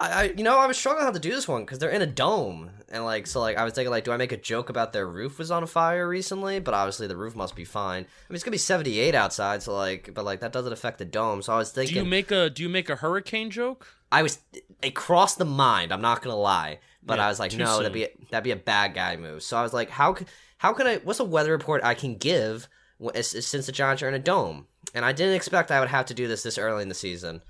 I, I you know I was struggling how to do this one because they're in a dome and like so like I was thinking like do I make a joke about their roof was on fire recently but obviously the roof must be fine. I mean it's gonna be seventy eight outside so like but like that doesn't affect the dome so I was thinking Do you make a do you make a hurricane joke? I was it crossed the mind. I'm not gonna lie, but Yeah, I was like, no, soon. that'd be that'd be a bad guy move. So I was like, how c- how can I? What's a weather report I can give wh- s- s- since the Giants are in a dome? And I didn't expect I would have to do this this early in the season.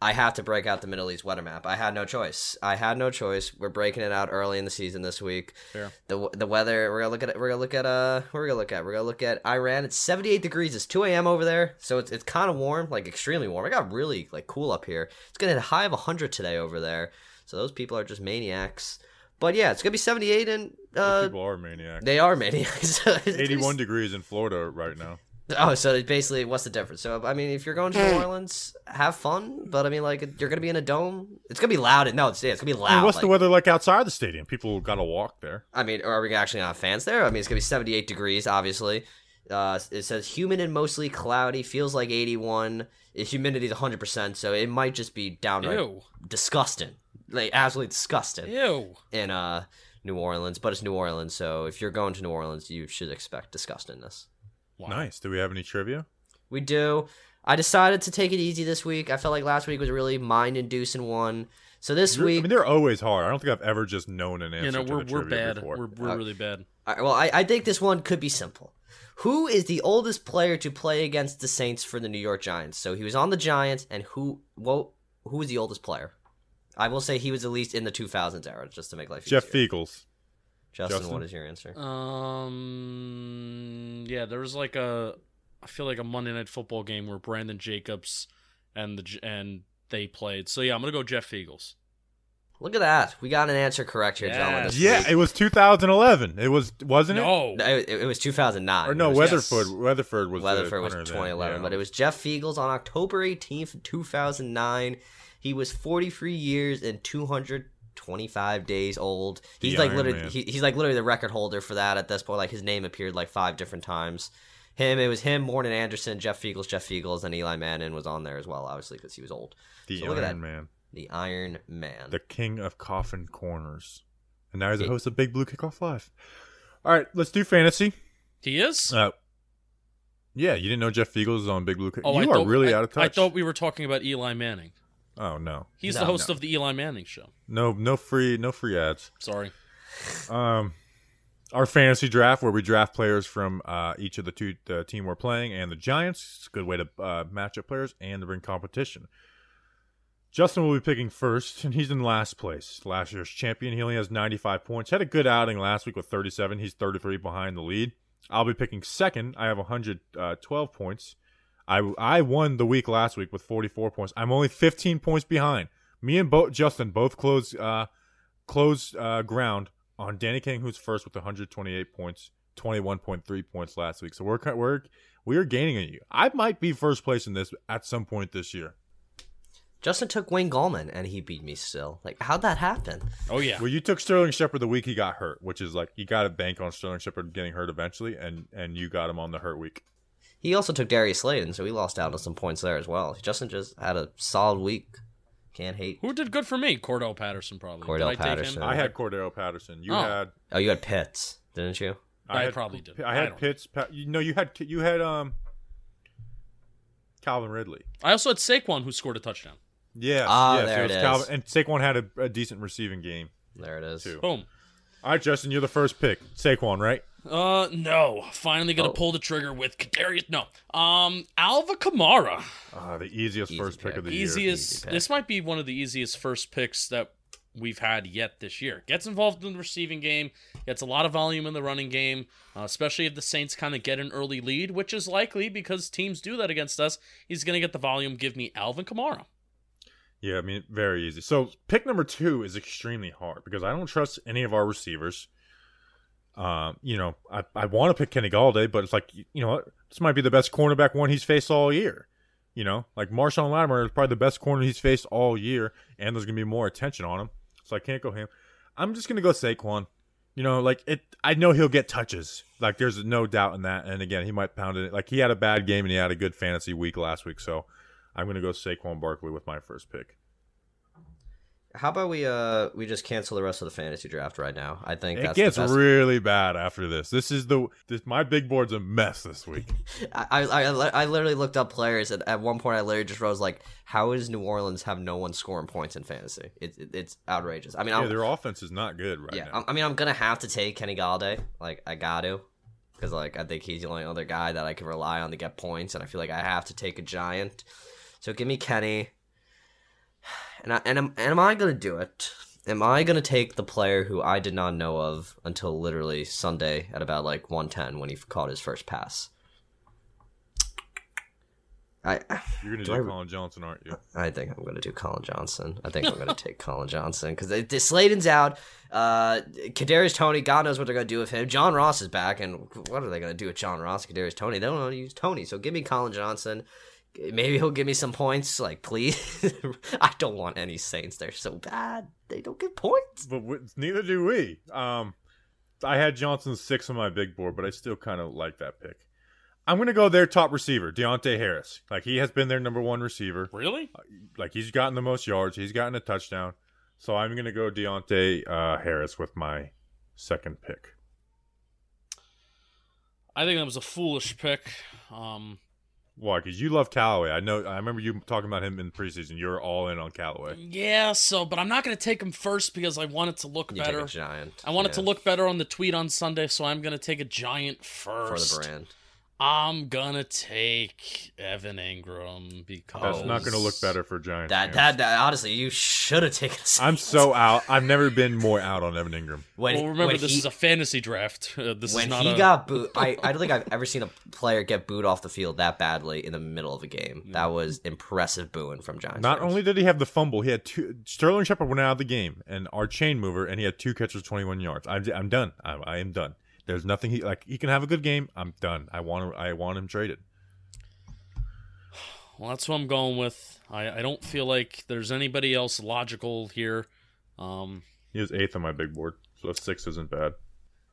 I have to break out the Middle East weather map. I had no choice. I had no choice. We're breaking it out early in the season this week. Fair. The the weather we're gonna look at. We're gonna look at uh. We're gonna look at. We're gonna look at Iran. It's 78 degrees. It's 2 a.m. over there, so it's it's kind of warm, like extremely warm. It got really like cool up here. It's gonna hit a high of 100 today over there. So those people are just maniacs. But yeah, it's gonna be 78 and uh. people are maniacs. They are maniacs. It's gonna be- 81 degrees in Florida right now. Oh, so basically, what's the difference? So, I mean, if you're going to New Orleans, have fun. But I mean, like, you're gonna be in a dome. It's gonna be loud. No, it's, yeah, it's gonna be I loud. mean, what's the weather like outside the stadium? People got to walk there. I mean, are we actually gonna have fans there? I mean, it's gonna be 78 degrees, obviously. Uh, it says humid and mostly cloudy. Feels like 81. Humidity is 100, percent so it might just be downright Ew. disgusting, like absolutely disgusting Ew. in uh New Orleans. But it's New Orleans, so if you're going to New Orleans, you should expect disgustingness. Wow. Nice. Do we have any trivia? We do. I decided to take it easy this week. I felt like last week was a really mind-inducing one. So this You're- week, I mean, they're always hard. I don't think I've ever just known an answer You know, to we're the we're trivia bad. before. We're we're Uh, really bad. All right, well, I, I think this one could be simple. Who is the oldest player to play against the Saints for the New York Giants? So he was on the Giants, and who well, who was the oldest player? I will say he was at least in the 2000s era, just to make life Jeff easier. Feagles. Justin, Justin? what is your answer? Um. Yeah, there was like a. I feel like a Monday Night Football game where Brandon Jacobs and the and they played. So yeah, I'm gonna go Jeff Feagles. Look at that. We got an answer correct here, gentlemen. Yes. this Yeah, week. it was 2011. It was, wasn't it? No. No, it, it was 2009. Or no, was Weatherford. yes. Weatherford was. the Weatherford was punter then, 2011, yeah. but it was Jeff Feagles on October 18th, 2009. He was 43 years and 225 days old. He's The like Iron literally he, he's like literally the record holder for that at this point. Like his name appeared like five different times. Him, it was him, Morten Andersen, Jeff Feagles, Jeff Feagles, and Eli Manning was on there as well, obviously because he was old. the so look at Iron that. Man, The Iron Man. the king of coffin corners, and now he's a host of Big Blue Kickoff Live. All right, let's do fantasy. He is. Uh, yeah, you didn't know Jeff Feagles is on Big Blue. Kick- oh, you I are thought, really I, out of touch. I thought we were talking about Eli Manning. Oh no, He's No, the host no. of the Eli Manning show. no, no free, no free ads. Sorry. Um, our fantasy draft where we draft players from uh, each of the two the team we're playing and the Giants. It's a good way to uh, match up players and to bring competition. Justin will be picking first, and he's in last place. Last year's champion. He only has 95 points. Had a good outing last week with 37. He's 33 behind the lead. I'll be picking second. I have 112 points. I I won the week last week with 44 points. I'm only 15 points behind. Me and Bo- Justin both closed uh, closed uh, ground on Danny King, who's first with 128 points, 21.3 points last week. So we're we're we are gaining on you. I might be first place in this at some point this year. Justin took Wayne Gallman and he beat me still. Like, how'd that happen? Oh yeah. Well, you took Sterling Shepard the week he got hurt, which is like you got to bank on Sterling Shepard getting hurt eventually, and and you got him on the hurt week. He also took Darius Slayton, so he lost out on some points there as well. Justin just had a solid week. Can't hate. Who did good for me? Cordarrelle Patterson probably. Cordarrelle Did I take him? Patterson. I had Cordarrelle Patterson. You Oh. had Oh, you had Pitts, didn't you? I had, probably did. I I had don't- Pitts. Pa- you know, you had you had um Calvin Ridley. I also had Saquon who scored a touchdown. Yeah, Ah, yes, there was it is. Calvin, and Saquon had a, a decent receiving game There it is. too. Boom. All right, Justin, you're the first pick. Saquon, right? Uh, no. Finally gonna Oh. pull the trigger with Kadarius. No. Um, Alvin Kamara. Uh, the easiest Easy first pick, pick. of the year. Easiest. This might be one of the easiest first picks that we've had yet this year. Gets involved in the receiving game. Gets a lot of volume in the running game, uh, especially if the Saints kind of get an early lead, which is likely because teams do that against us. He's gonna get the volume. Give me Alvin Kamara. Yeah, I mean, very easy. So pick number two is extremely hard because I don't trust any of our receivers. Um, you know, I, I want to pick Kenny Golladay, but it's like you know? This might be the best cornerback one he's faced all year. You know, like Marshon Lattimore is probably the best corner he's faced all year, and there's gonna be more attention on him. So I can't go him. I'm just gonna go Saquon. You know, like it. I know he'll get touches. Like there's no doubt in that. And again, he might pound it. Like he had a bad game and he had a good fantasy week last week. So I'm gonna go Saquon Barkley with my first pick. How about we uh we just cancel the rest of the fantasy draft right now? I think It that's gets really bad after this. This is the this, my big board's a mess this week. I, I I I literally looked up players, and at one point I literally just wrote like, "How is New Orleans have no one scoring points in fantasy? It's it, it's outrageous." I mean, Yeah, I'm, their offense is not good right yeah, now. I mean, I'm gonna have to take Kenny Golladay. Like, I got to, because like I think he's the only other guy that I can rely on to get points, and I feel like I have to take a giant. So give me Kenny. And I, and am, and am I gonna do it? Am I gonna take the player who I did not know of until literally Sunday at about like 110 when he caught his first pass? I You're gonna Do do I- Collin Johnson, aren't you? I think I'm going to do Collin Johnson. I think I'm going to take Collin Johnson because Slayton's out. Uh, Kadarius Toney, God knows what they're going to do with him. John Ross is back, and what are they going to do with John Ross? Kadarius Toney, they don't want to use Toney, so give me Collin Johnson. Maybe he'll give me some points. Like, please, I don't want any Saints. They're so bad. They don't get points. But we, neither do we. Um, I had Johnson six on my big board, but I still kind of like that pick. I'm gonna go their top receiver, Deonte Harris. Like he has been their number one receiver. Really? Like he's gotten the most yards. He's gotten a touchdown. So I'm gonna go Deonte uh, Harris with my second pick. I think that was a foolish pick. Um, Why? Because you love Callaway. I know. I remember you talking about him in the preseason. You're all in on Callaway. yeah, so but I'm not going to take him first because I want it to look You better. take a giant. I want it to look better on the tweet on Sunday, so I'm going to take a giant first for the brand. I'm gonna take Evan Engram because That's not gonna look better for Giants. That, that that honestly, you should have taken. A I'm so out. I've never been more out on Evan Engram. When, Well, remember when this he- is a fantasy draft. Uh, this when is not he a, got booed, I, I don't think I've ever seen a player get booed off the field that badly in the middle of a game. That was impressive booing from Giants. Not fans. only did he have the fumble, he had two. Sterling Shepard went out of the game, and our chain mover, and he had two catches, 21 yards. I'm, I'm done. I, I am done. There's nothing he like. He can have a good game. I'm done. I want him. I want him traded. Well, that's what I'm going with. I, I don't feel like there's anybody else logical here. Um, He was eighth on my big board, so six isn't bad.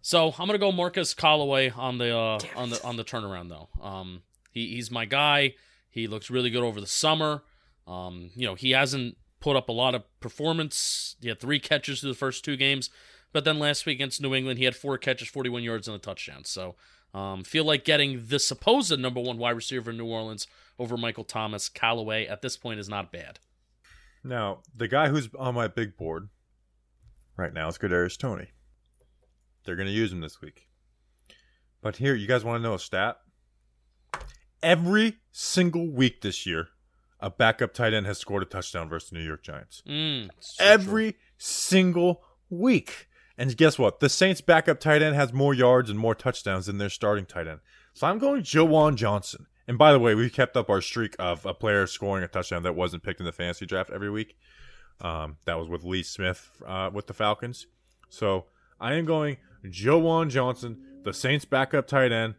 so I'm gonna go Marquez Callaway on the uh, on the on the turnaround though. Um, he, he's my guy. He looks really good over the summer. Um, you know, he hasn't put up a lot of performance. He had three catches through the first two games, but then last week against New England, he had four catches, 41 yards, and a touchdown. So, um, feel like getting the supposed number one wide receiver in New Orleans over Michael Thomas Callaway at this point is not bad. Now, the guy who's on my big board right now is Kadarius Toney. They're going to use him this week. But here, you guys want to know a stat? Every single week this year, a backup tight end has scored a touchdown versus the New York Giants. Mm, so true. Every single week. And guess what? The Saints' backup tight end has more yards and more touchdowns than their starting tight end. So I'm going Juwan Johnson. And by the way, we kept up our streak of a player scoring a touchdown that wasn't picked in the fantasy draft every week. Um, that was with Lee Smith uh, with the Falcons. So I am going Juwan Johnson, the Saints' backup tight end,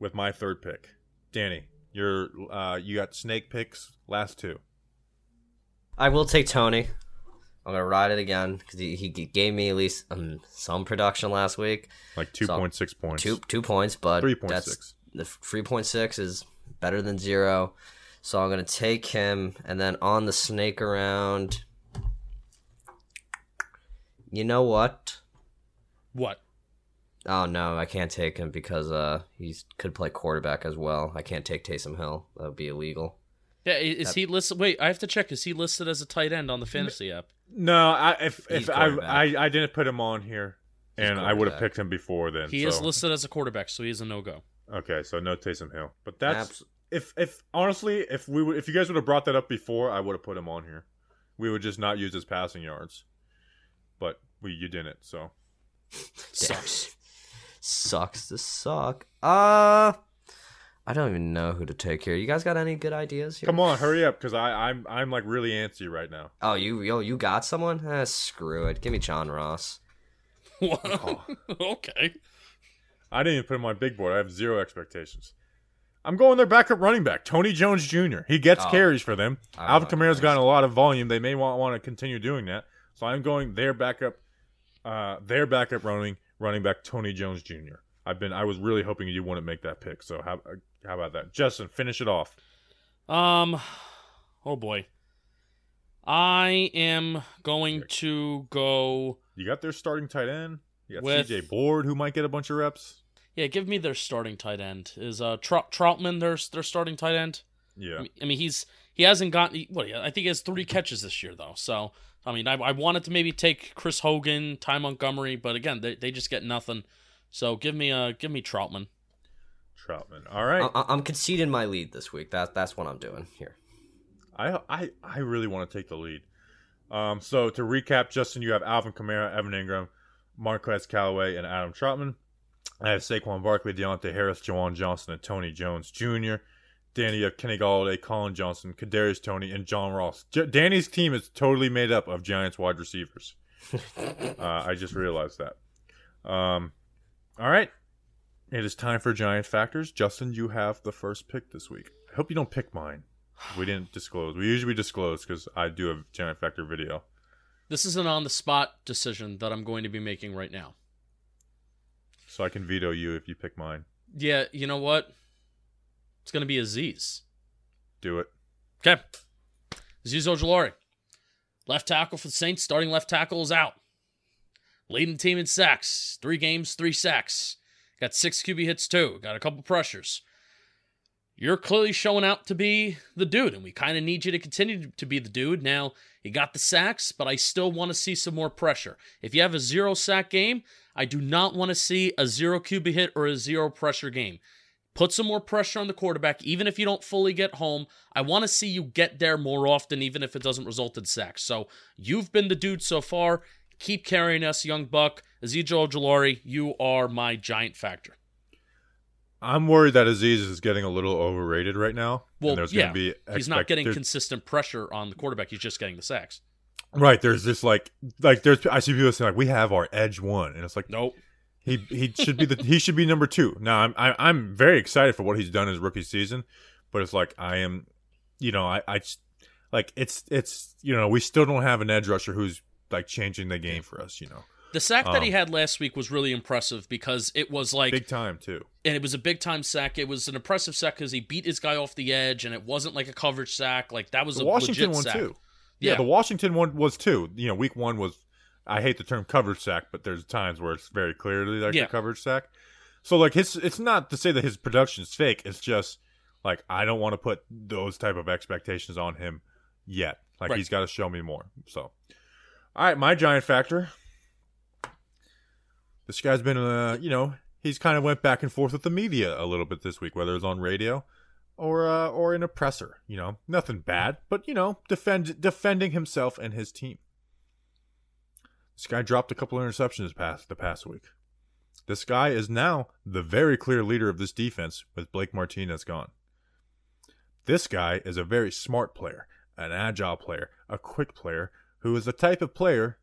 with my third pick. Danny, you're uh, you got snake picks last two. I will take Toney. I'm gonna ride it again because he, he gave me at least um, some production last week. Like two point six points. Two two points, but 3.6. that's the three point six is better than zero. So I'm gonna take him, and then on the snake around. You know what? What? Oh no, I can't take him because uh he could play quarterback as well. I can't take Taysom Hill. That would be illegal. Yeah, i- is he listed? Wait, I have to check. Is he listed as a tight end on the fantasy app? No, I, if He's if I. I I didn't put him on here, He's and I would have picked him before then. He so. is listed as a quarterback, so he is a no go. Okay, so no Taysom Hill, but that's Abs- if if honestly if we would if you guys would have brought that up before, I would have put him on here. We would just not use his passing yards, but we you didn't. So Sucks. Sucks to suck. Uh I don't even know who to take here. You guys got any good ideas here? come on, hurry up, because I I'm I'm like really antsy right now. Oh, you yo, you got someone? Eh, screw it. Give me John Ross. What? okay. I didn't even put him on big board. I have zero expectations. I'm going their backup running back, Tony Jones Jr. He gets Oh. carries for them. Oh, Alvin Kamara's nice. gotten a lot of volume. They may want, want to continue doing that. So I'm going their backup, uh, their backup running running back Tony Jones Jr. I've been I was really hoping you wouldn't make that pick. So how how about that, Justin? Finish it off. Um, oh boy. I am going to go. You got their starting tight end. You got With- CJ Board, who might get a bunch of reps. Yeah, give me their starting tight end. Is uh Trout Trautman their their starting tight end? I Yeah, mean, I mean, he's he hasn't gotten what I think he has three catches this year though. So I mean, I, I wanted to maybe take Chris Hogan, Ty Montgomery, but again, they, they just get nothing. So give me uh give me Trautman. Trautman. All right. I- I'm conceding my lead this week. That that's what I'm doing here. I I I really want to take the lead. Um, so to recap, Justin, you have Alvin Kamara, Evan Engram, Marquez Callaway, and Adam Trautman. I have Saquon Barkley, Deonte Harris, Juwan Johnson, and Tony Jones Jr. Danny, you have Kenny Golladay, Collin Johnson, Kadarius Toney, and John Ross. J- Danny's team is totally made up of Giants wide receivers. uh, I just realized that. Um, all right, it is time for Giant Factors. Justin, you have the first pick this week. I hope you don't pick mine. We didn't disclose. We usually disclose because I do a Giant Factor video. This is an on the spot decision that I'm going to be making right now. So I can veto you if you pick mine. Yeah, you know what? It's gonna be Azeez. Do it. Okay. Azeez Ojulari. Left tackle for the Saints. Starting left tackle is out. Leading team in sacks. Three games, three sacks. Got six QB hits too. Got a couple pressures. You're clearly showing out to be the dude, and we kind of need you to continue to be the dude. Now, you got the sacks, but I still want to see some more pressure. If you have a zero sack game, I do not want to see a zero QB hit or a zero pressure game. Put some more pressure on the quarterback, even if you don't fully get home. I want to see you get there more often, even if it doesn't result in sacks. So you've been the dude so far. Keep carrying us, young buck. Azeez Ojulari, you are my giant factor. I'm worried that Azeez is getting a little overrated right now. Well, and there's yeah, gonna be he's not getting there's- consistent pressure on the quarterback. He's just getting the sacks. right. There's this like like there's I see people saying like we have our edge one, and it's like Nope. he he should be the he should be number two. Now I'm I, I'm very excited for what he's done his rookie season, but it's like I am, you know I I like it's it's you know we still don't have an edge rusher who's like changing the game for us. You know, The sack that he Um, had last week was really impressive because it was like big time too. and it was a big time sack. It was an impressive sack because he beat his guy off the edge, and it wasn't like a coverage sack. Like that was a big sack. The a Washington one sack. too. Yeah, Yeah. the Washington one was too. You know, week one was. I hate the term coverage sack, but there's times where it's very clearly like Yeah. a coverage sack. So like his, it's not to say that his production is fake. It's just like I don't want to put those type of expectations on him yet. Like Right. he's got to show me more. So, all right, my giant factor. This guy's been, uh, you know, he's kind of went back and forth with the media a little bit this week, whether it's on radio or uh, or an oppressor. You know, nothing bad, but you know, defend defending himself and his team. This guy dropped a couple of interceptions past the past week. This guy is now the very clear leader of this defense with Blake Martinez gone. This guy is a very smart player, an agile player, a quick player who is the type of player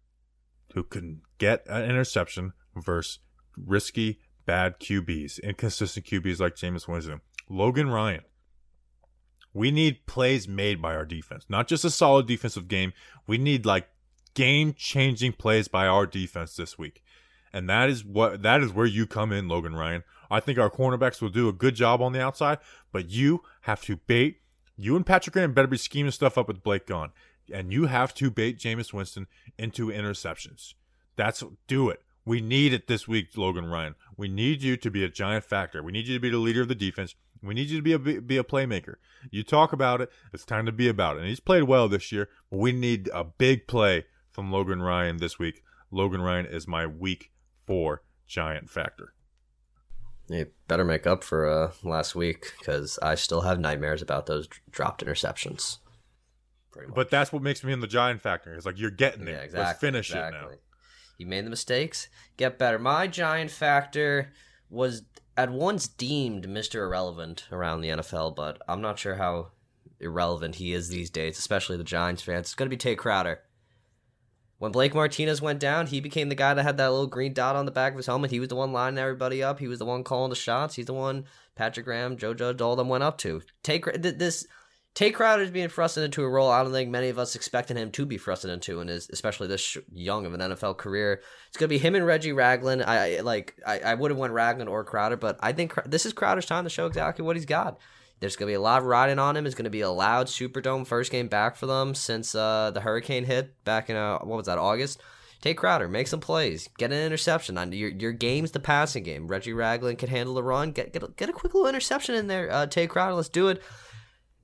who can get an interception versus risky, bad QBs, inconsistent QBs like Jameis Winston. Logan Ryan. We need plays made by our defense, not just a solid defensive game. We need like game changing plays by our defense this week. And that is what that is where you come in, Logan Ryan. I think our cornerbacks will do a good job on the outside, but you have to bait. You and Patrick Graham better be scheming stuff up with Blake gone. And you have to bait Jameis Winston into interceptions. That's do it. We need it this week, Logan Ryan. We need you to be a giant factor. We need you to be the leader of the defense. We need you to be a be a playmaker. You talk about it. It's time to be about it. And he's played well this year, but we need a big play from Logan Ryan this week. Logan Ryan is my week four giant factor. You better make up for uh, last week because I still have nightmares about those dropped interceptions. Pretty much. But that's what makes me in the giant factor. It's like you're getting yeah, it. exactly. Let's finish exactly. it now. You made the mistakes. Get better. My giant factor was at once deemed Mr. Irrelevant around the NFL, but I'm not sure how irrelevant he is these days, especially the Giants fans. It's going to be Tae Crowder. When Blake Martinez went down, he became the guy that had that little green dot on the back of his helmet. He was the one lining everybody up. He was the one calling the shots. He's the one Patrick Graham, Joe Judge, all them went up to. Take this. Tae Crowder is being thrusted into a role I don't think many of us expected him to be thrusted into, and is especially this young of an NFL career. It's gonna be him and Reggie Ragland. I, I like. I, I would have went Ragland or Crowder, but I think this is Crowder's time to show exactly what he's got. There's gonna be a lot of riding on him. It's gonna be a loud Superdome first game back for them since uh, the hurricane hit back in uh, what was that August. Tae Crowder, make some plays, get an interception. On your your game's the passing game. Reggie Ragland can handle the run. Get get a, get a quick little interception in there. Uh, Tae Crowder, let's do it.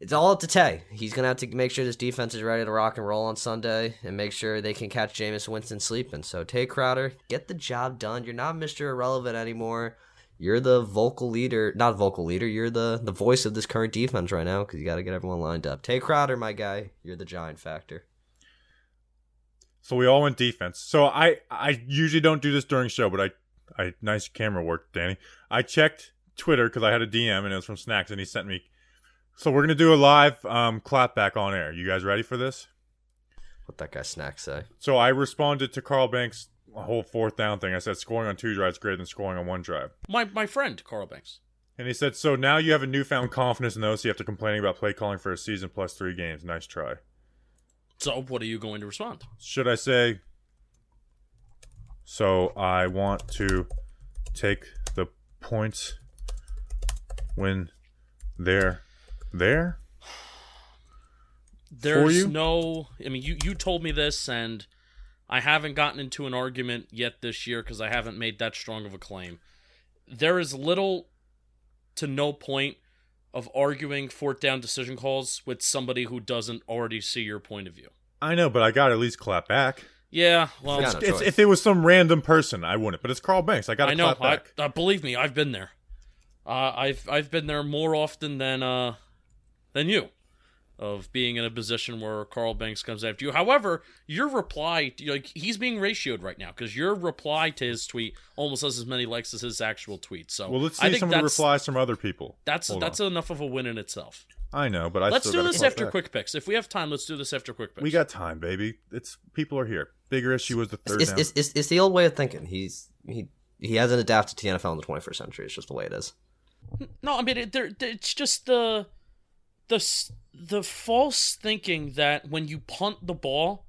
It's all up to Tae. He's gonna have to make sure this defense is ready to rock and roll on Sunday, and make sure they can catch Jameis Winston sleeping. So Tae Crowder, get the job done. You're not Mister Irrelevant anymore. You're the vocal leader, not vocal leader. You're the the voice of this current defense right now because you got to get everyone lined up. Tae Crowder, my guy, you're the giant factor. So we all went defense. So I I usually don't do this during show, but I I nice camera work, Danny. I checked Twitter because I had a DM and it was from Snacks, and he sent me. So we're gonna do a live um, clap back on air. You guys ready for this? What that guy snack say? So I responded to Carl Banks' whole fourth down thing. I said scoring on two drives greater than scoring on one drive. My my friend Carl Banks. And he said, so now you have a newfound confidence in those after complaining about play calling for a season plus three games. Nice try. So what are you going to respond? Should I say, so I want to take the points when they're there? There's you? no. I mean, you you told me this, and I haven't gotten into an argument yet this year because I haven't made that strong of a claim. There is little to no point of arguing fourth down decision calls with somebody who doesn't already see your point of view. I know, but I got to at least clap back. Yeah, well, Yeah, no It's, if it was some random person, I wouldn't. But it's Carl Banks. I got to I know. I, uh, believe me, I've been there. Uh, I've I've been there more often than uh than you, of being in a position where Carl Banks comes after you. However, your reply, like he's being ratioed right now because your reply to his tweet almost has as many likes as his actual tweet. So well, let's I see think some of the that's replies from other people. that's Hold that's on. enough of a win in itself. I know, but I let's still do this after back. quick picks. If we have time, let's do this after quick picks. We got time, baby. It's people are here. Bigger issue was the third It's, down. it's, it's, it's the old way of thinking. He's he he hasn't adapted to the NFL in the 21st century. It's just the way it is. No, I mean it, there, there- it's just the the the false thinking that when you punt the ball,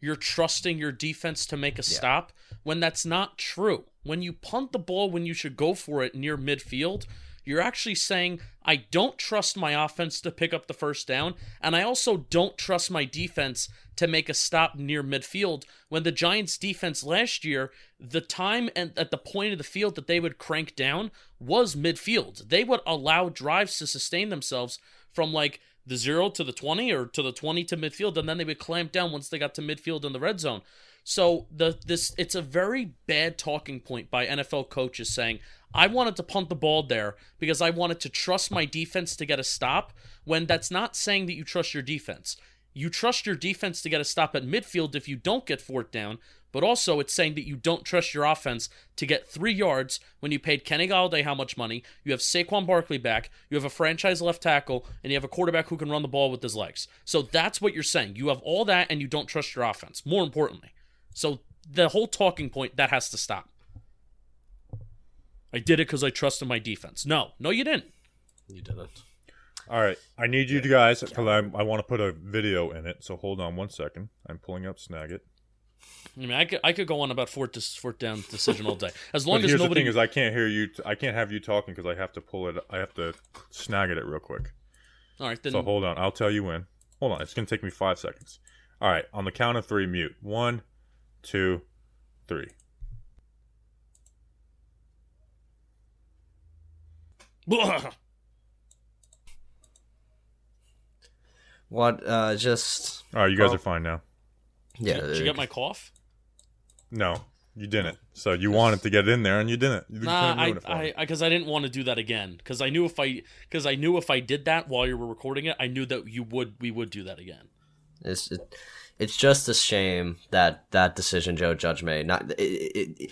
you're trusting your defense to make a stop when that's not true. When you punt the ball when you should go for it near midfield, you're actually saying I don't trust my offense to pick up the first down and I also don't trust my defense to make a stop near midfield when the Giants defense last year the time and at the point of the field that they would crank down was midfield. They would allow drives to sustain themselves from like the 0 to the 20 or to the 20 to midfield and then they would clamp down once they got to midfield in the red zone. So the this it's a very bad talking point by NFL coaches saying I wanted to punt the ball there because I wanted to trust my defense to get a stop when that's not saying that you trust your defense. You trust your defense to get a stop at midfield if you don't get fourth down, but also it's saying that you don't trust your offense to get three yards when you paid Kenny Galladay how much money, you have Saquon Barkley back, you have a franchise left tackle, and you have a quarterback who can run the ball with his legs. So that's what you're saying. You have all that and you don't trust your offense, more importantly. So the whole talking point, that has to stop. I did it because I trusted my defense. No, no, you didn't. You didn't. All right, I need you guys because I I want to put a video in it. So hold on one second. I'm pulling up Snagit. I mean, I could, I could go on about fourth, dis, fourth down decision all day. As long But as here's nobody. the thing: is I can't hear you. T- I can't have you talking because I have to pull it. I have to snag it real quick. all right, then. So hold on. I'll tell you when. Hold on. It's gonna take me five seconds. All right. On the count of three, mute. One, two, three. What? Uh, just All right. You guys Oh. are fine now. Yeah. Did you get my cough? No, you didn't. So you wanted to get in there and you didn't. You Nah, couldn't I, ruin it for me. I, because I didn't want to do that again. Because I knew if I, because I knew if I did that while you were recording it, I knew that you would, we would do that again. It's it, it's just a shame that that decision Joe Judge made. Not it, it, it-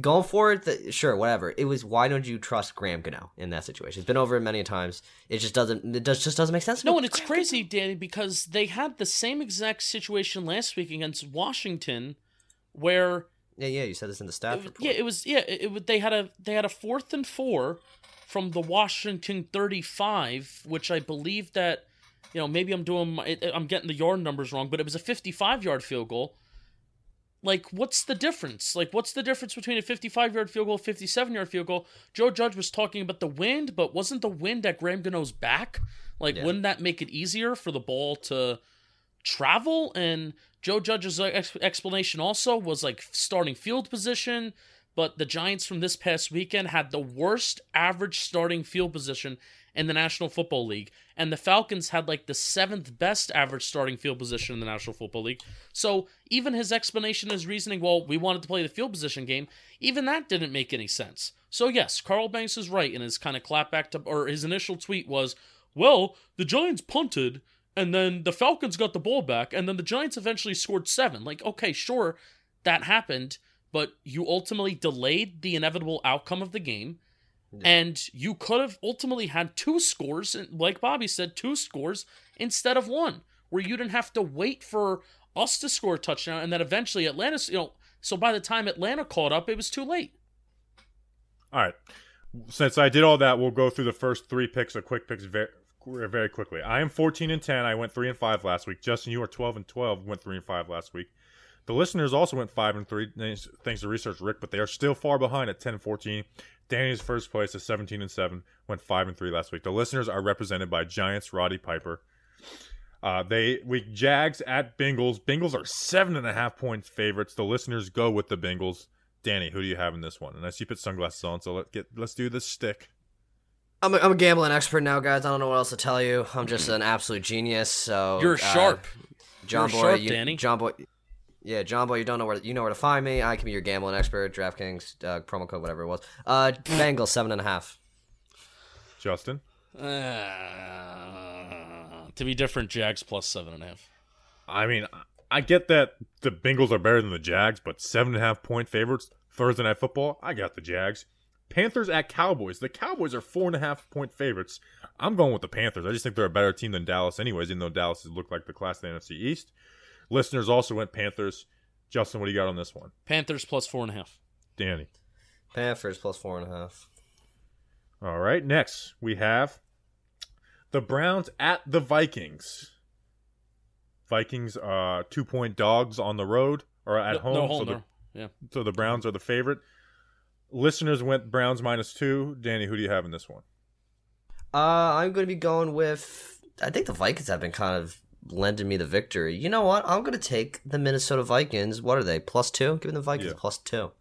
going forward, the, sure, whatever. It was why don't you trust Graham Gano in that situation? It's been over it many times. It just doesn't. It does, just doesn't make sense. No, and it's crazy, Danny, because they had the same exact situation last week against Washington, where Yeah, yeah. You said this in the staff it- report. yeah, it was yeah, it, it- they had a they had a fourth and four from the Washington 35, which I believe that you know maybe I'm doing my, I'm getting the yard numbers wrong, but it was a 55 yard field goal. Like, what's the difference? Like, what's the difference between a 55 yard field goal, 57 yard field goal? Joe Judge was talking about the wind, but wasn't the wind at Graham Gano's back? Like, Yeah. wouldn't that make it easier for the ball to travel? And Joe Judge's uh, ex- explanation also was like starting field position, but the Giants from this past weekend had the worst average starting field position in the National Football League, and the Falcons had like the seventh best average starting field position in the National Football League. So even his explanation, his reasoning, well, we wanted to play the field position game, even that didn't make any sense. So yes, Carl Banks is right in his kind of clapback to, or his initial tweet was, well, the Giants punted, and then the Falcons got the ball back, and then the Giants eventually scored seven. Like, okay, sure, that happened, but you ultimately delayed the inevitable outcome of the game. And you could have ultimately had two scores, like Bobby said, two scores instead of one, where you didn't have to wait for us to score a touchdown, and then eventually Atlanta, you know, so by the time Atlanta caught up, it was too late. All right. Since I did all that, we'll go through the first three picks, or quick picks, very, very quickly. I am 14 and 10. I went three and five last week. Justin, you are 12 and 12. Went three and five last week. The listeners also went five and three, thanks thanks to research Rick, but they are still far behind at 10 and 14. Danny's first place at 17 and seven. Went five and three last week. The listeners are represented by Giants Roddy Piper. Uh, they week Jags at Bengals. Bengals are seven and a half points favorites. The listeners go with the Bengals. Danny, who do you have in this one? And I see you put sunglasses on, so let get let's do this stick. I'm a, I'm a gambling expert now, guys. I don't know what else to tell you. I'm just an absolute genius. So You're uh, sharp. John You're Boy, sharp, you, Danny. John Boy. Yeah, John Boy, you don't know where you know where to find me. I can be your gambling expert. DraftKings uh, promo code, whatever it was. Uh, Bengals seven and a half. Justin, Uh, to be different, Jags plus seven and a half. I mean, I get that the Bengals are better than the Jags, but seven and a half point favorites Thursday night football. I got the Jags. Panthers at Cowboys. The Cowboys are four and a half point favorites. I'm going with the Panthers. I just think they're a better team than Dallas, anyways. Even though Dallas has looked like the class of the NFC East. Listeners also went Panthers. Justin, what do you got on this one? Panthers plus four and a half. Danny. Panthers plus four and a half. All right. Next, we have the Browns at the Vikings. Vikings, uh, two point dogs on the road or at No- home. no, so, home the. Yeah. so the Browns are the favorite. Listeners went Browns minus two. Danny, who do you have in this one? Uh, I'm going to be going with. I think the Vikings have been kind of lending me the victory. You know what? I'm going to take the Minnesota Vikings. What are they? Plus two? Give me the Vikings Yeah. plus two.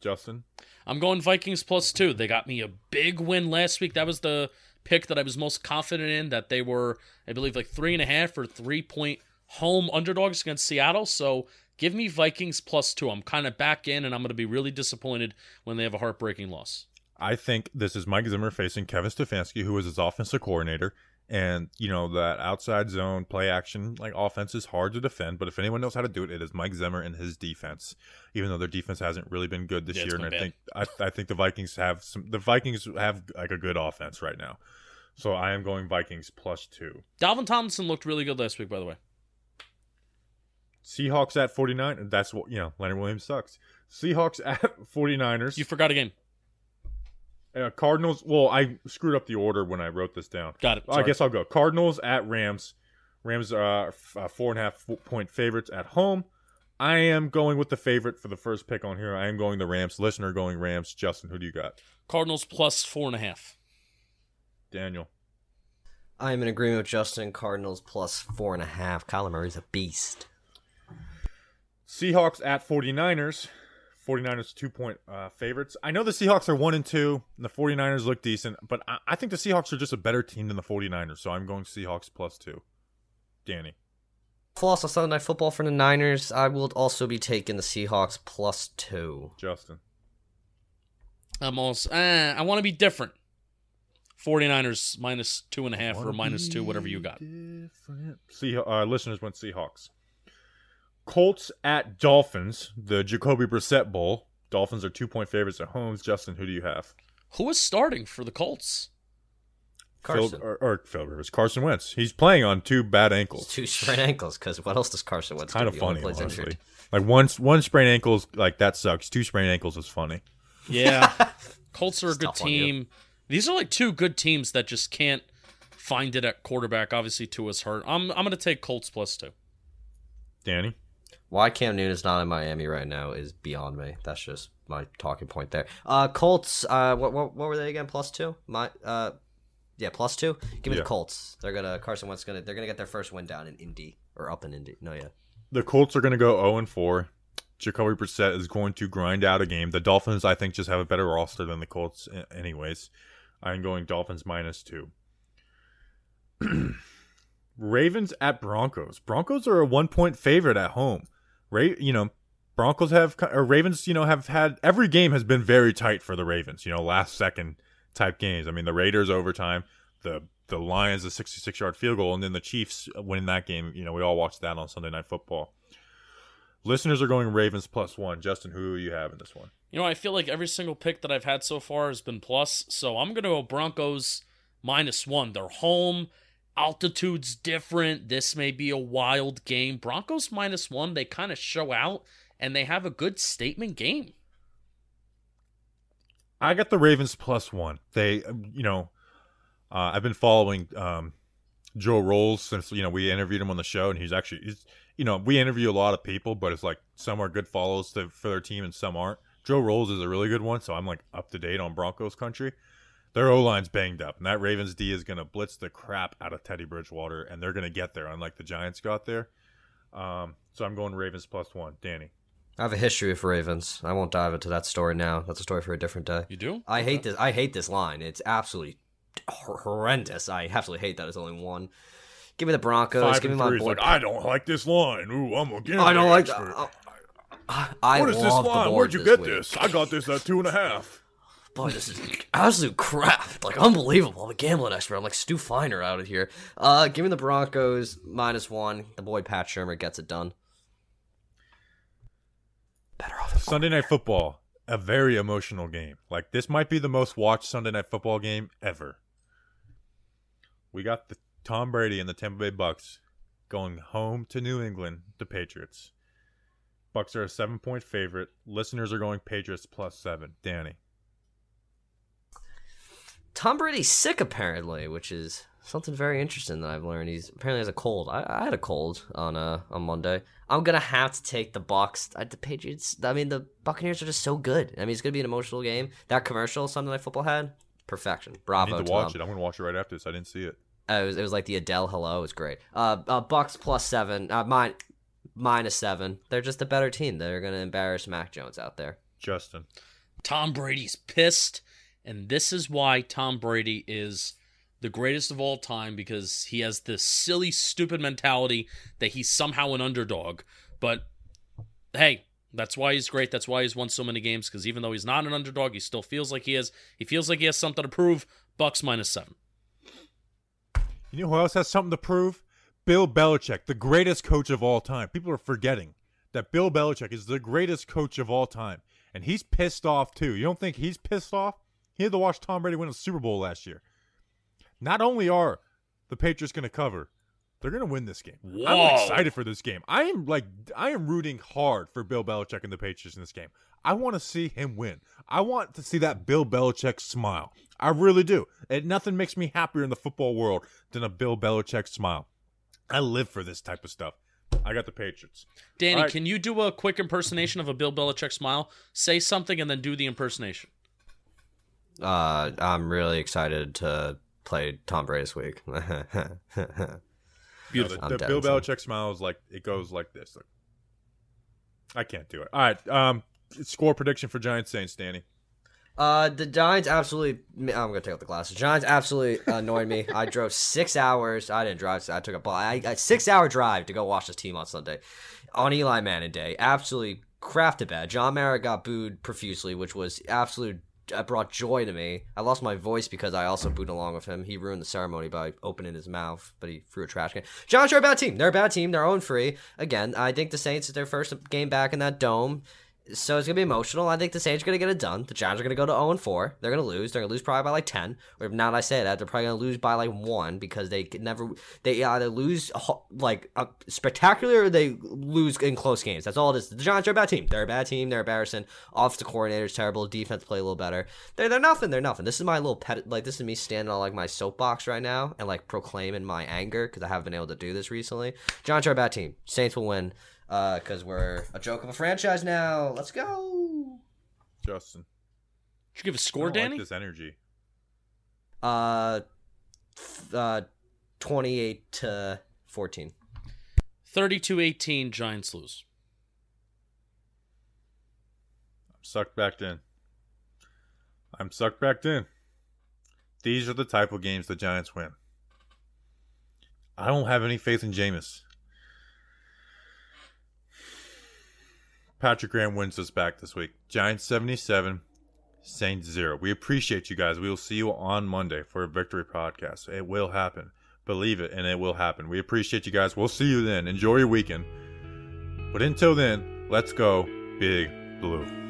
Justin? I'm going Vikings plus two. They got me a big win last week. That was the pick that I was most confident in. That they were, I believe, like three and a half or three point home underdogs against Seattle. So give me Vikings plus two. I'm kind of back in, and I'm going to be really disappointed when they have a heartbreaking loss. I think this is Mike Zimmer facing Kevin Stefanski, who is his offensive coordinator. And, you know, that outside zone play action, like offense is hard to defend. But if anyone knows how to do it, it is Mike Zimmer and his defense. Even though their defense hasn't really been good this Yeah, year. And I been think I, I think the Vikings have some the Vikings have like a good offense right now. So I am going Vikings plus two. Dalvin Tomlinson looked really good last week, by the way. Seahawks at 49. That's what, you know, Leonard Williams sucks. Seahawks at 49ers. You forgot a game. Uh, Cardinals. Well, I screwed up the order when I wrote this down. Got it. I guess I'll go. Cardinals at Rams. Rams are f- uh, four and a half point favorites at home. I am going with the favorite for the first pick on here. I am going the Rams. Listener going Rams. Justin, who do you got? Cardinals plus four and a half. Daniel. I am in agreement with Justin. Cardinals plus four and a half. Kyler Murray's a beast. Seahawks at 49ers. 49ers two point uh, favorites. I know the Seahawks are one and two, and the 49ers look decent, but I, I think the Seahawks are just a better team than the 49ers, so I'm going Seahawks plus two. Danny. Plus, on Sunday Night Football for the Niners, I will also be taking the Seahawks plus two. Justin. I'm also. Eh, I want to be different. 49ers minus two and a half or minus two, whatever you got. Different. See, uh, listeners went Seahawks. Colts at Dolphins, the Jacoby Brissett Bowl. Dolphins are two point favorites at home. Justin, who do you have? Who is starting for the Colts? Carson. Phil, or, or Phil Rivers. Carson Wentz. He's playing on two bad ankles. Two sprained ankles. Because what else does Carson Wentz kind do? of funny, honestly. injured. Like one one sprained ankles, like that sucks. Two sprained ankles is funny. Yeah. Colts are a good tough on you. team. These are like two good teams that just can't find it at quarterback. Obviously, Tua's hurt. I'm I'm gonna take Colts plus two. Danny, Why Cam Newton is not in Miami right now is beyond me. That's just my talking point there. Uh, Colts. Uh, what what, what were they again? Plus two. My uh, yeah, plus two. Give me Yeah. the Colts. They're gonna Carson Wentz gonna they're gonna get their first win down in Indy or up in Indy. No, yeah. the Colts are going to go zero and four. Jacoby Brissett is going to grind out a game. The Dolphins, I think, just have a better roster than the Colts, anyways. I'm going Dolphins minus two. Ravens at Broncos. Broncos are a one point favorite at home. Ra- you know, Broncos have or Ravens. You know, have had every game has been very tight for the Ravens. You know, last second type games. I mean, the Raiders overtime, the the Lions a 66 yard field goal, and then the Chiefs winning that game. You know, we all watched that on Sunday Night Football. Listeners are going Ravens plus one. Justin, who you have in this one? You know, I feel like every single pick that I've had so far has been plus, so I'm gonna go Broncos minus one. They're home. Altitude's different. This may be a wild game. Broncos minus one, they kind of show out and they have a good statement game. I got the Ravens plus one. They, you know, uh, I've been following um, Joe Rolls since you know we interviewed him on the show, and he's actually, he's, you know, we interview a lot of people, but it's like some are good follows to, for their team and some aren't. Joe Rolls is a really good one, so I'm like up to date on Broncos country. Their O line's banged up, and that Ravens D is gonna blitz the crap out of Teddy Bridgewater, and they're gonna get there, unlike the Giants got there. Um, so I'm going Ravens plus one. Danny, I have a history of Ravens. I won't dive into that story now. That's a story for a different day. You do? I hate this. I hate this line. It's absolutely horrendous. I absolutely hate that it's only one. Give me the Broncos. five Give me and my three boy. like I don't like this line. Ooh, I'm again. I don't like. Uh, I What is this love the line? board Where'd you this get week. this? I got this at two and a half. Boy, this is absolute crap. Like unbelievable. I'm a gambling expert. I'm like Stu Feiner out of here. Uh, give me the Broncos minus one. The boy Pat Shurmur gets it done. Better off. Sunday Night Football, a very emotional game. Like this might be the most watched Sunday Night Football game ever. We got the Tom Brady and the Tampa Bay Bucks going home to New England, the Patriots. Bucks are a seven point favorite. Listeners are going Patriots plus seven. Danny. Tom Brady's sick apparently, which is something very interesting that I've learned. He's apparently has a cold. I, I had a cold on uh on Monday. I'm gonna have to take the Bucks. I, the Patriots. I mean, the Buccaneers are just so good. I mean, it's gonna be an emotional game. That commercial Sunday Night Football had perfection. I Bravo need to watch it. I'm gonna watch it right after this. I didn't see it. Uh, it was it was like the Adele hello. It was great. Uh, uh Bucks plus seven. Uh, mine minus seven. They're just a better team. They're gonna embarrass Mac Jones out there. Justin. Tom Brady's pissed, and this is why Tom Brady is the greatest of all time because he has this silly, stupid mentality that he's somehow an underdog. But hey, that's why he's great. That's why he's won so many games because even though he's not an underdog, he still feels like he is. He feels like he has something to prove. Bucks minus seven. You know who else has something to prove? Bill Belichick, the greatest coach of all time. People are forgetting that Bill Belichick is the greatest coach of all time. And he's pissed off too. You don't think he's pissed off? He had to watch Tom Brady win a Super Bowl last year. Not only are the Patriots going to cover, they're going to win this game. Whoa. I'm excited for this game. I am like I am rooting hard for Bill Belichick and the Patriots in this game. I want to see him win. I want to see that Bill Belichick smile. I really do. Nothing makes me happier in the football world than a Bill Belichick smile. I live for this type of stuff. I got the Patriots. Danny, right. can you do a quick impersonation of a Bill Belichick smile? Say something and then do the impersonation. Uh, I'm really excited to play Tom Brady this week. Beautiful. No, I'm the, the Bill son. Belichick smile is like it goes like this. Look. I can't do it. All right. Um, score prediction for Giants Saints, Danny. Uh, the Giants absolutely. I'm gonna take off the glasses. Giants absolutely annoyed me. I drove six hours. I didn't drive. I took a ball. I, a six hour drive to go watch this team on Sunday, on Eli Manning Day. Absolutely crafted bad. John Mara got booed profusely, which was absolute. Uh, brought joy to me. I lost my voice because I also booed along with him. He ruined the ceremony by opening his mouth, but he threw a trash can. Giants are a bad team. They're a bad team. They're own free. Again, I think the Saints is their first game back in that dome so it's gonna be emotional. I think the Saints are gonna get it done. The Giants are gonna go to 0 and 4. They're gonna lose. They're gonna lose probably by like 10. Or now that I say that, they're probably gonna lose by like one because they could never. They either lose like uh, spectacular or they lose in close games. That's all it is. The Giants are a bad team. They're a bad team. They're embarrassing. Offensive coordinator's terrible. Defense play a little better. They're they're nothing. They're nothing. This is my little pet. Like this is me standing on like my soapbox right now and like proclaiming my anger because I haven't been able to do this recently. Giants are a bad team. Saints will win because we're a joke of a franchise now. Let's go. Justin. Did you give a score, don't like Danny? this energy. Uh, f- uh, twenty-eight to fourteen. 32-18, Giants lose. I'm sucked back in. I'm sucked back in. These are the type of games the Giants win. I don't have any faith in Jameis. Patrick Graham wins us back this week. Giants 77, Saints 0. We appreciate you guys. We will see you on Monday for a victory podcast. It will happen. Believe it, and it will happen. We appreciate you guys. We'll see you then. Enjoy your weekend. But until then, let's go, Big Blue.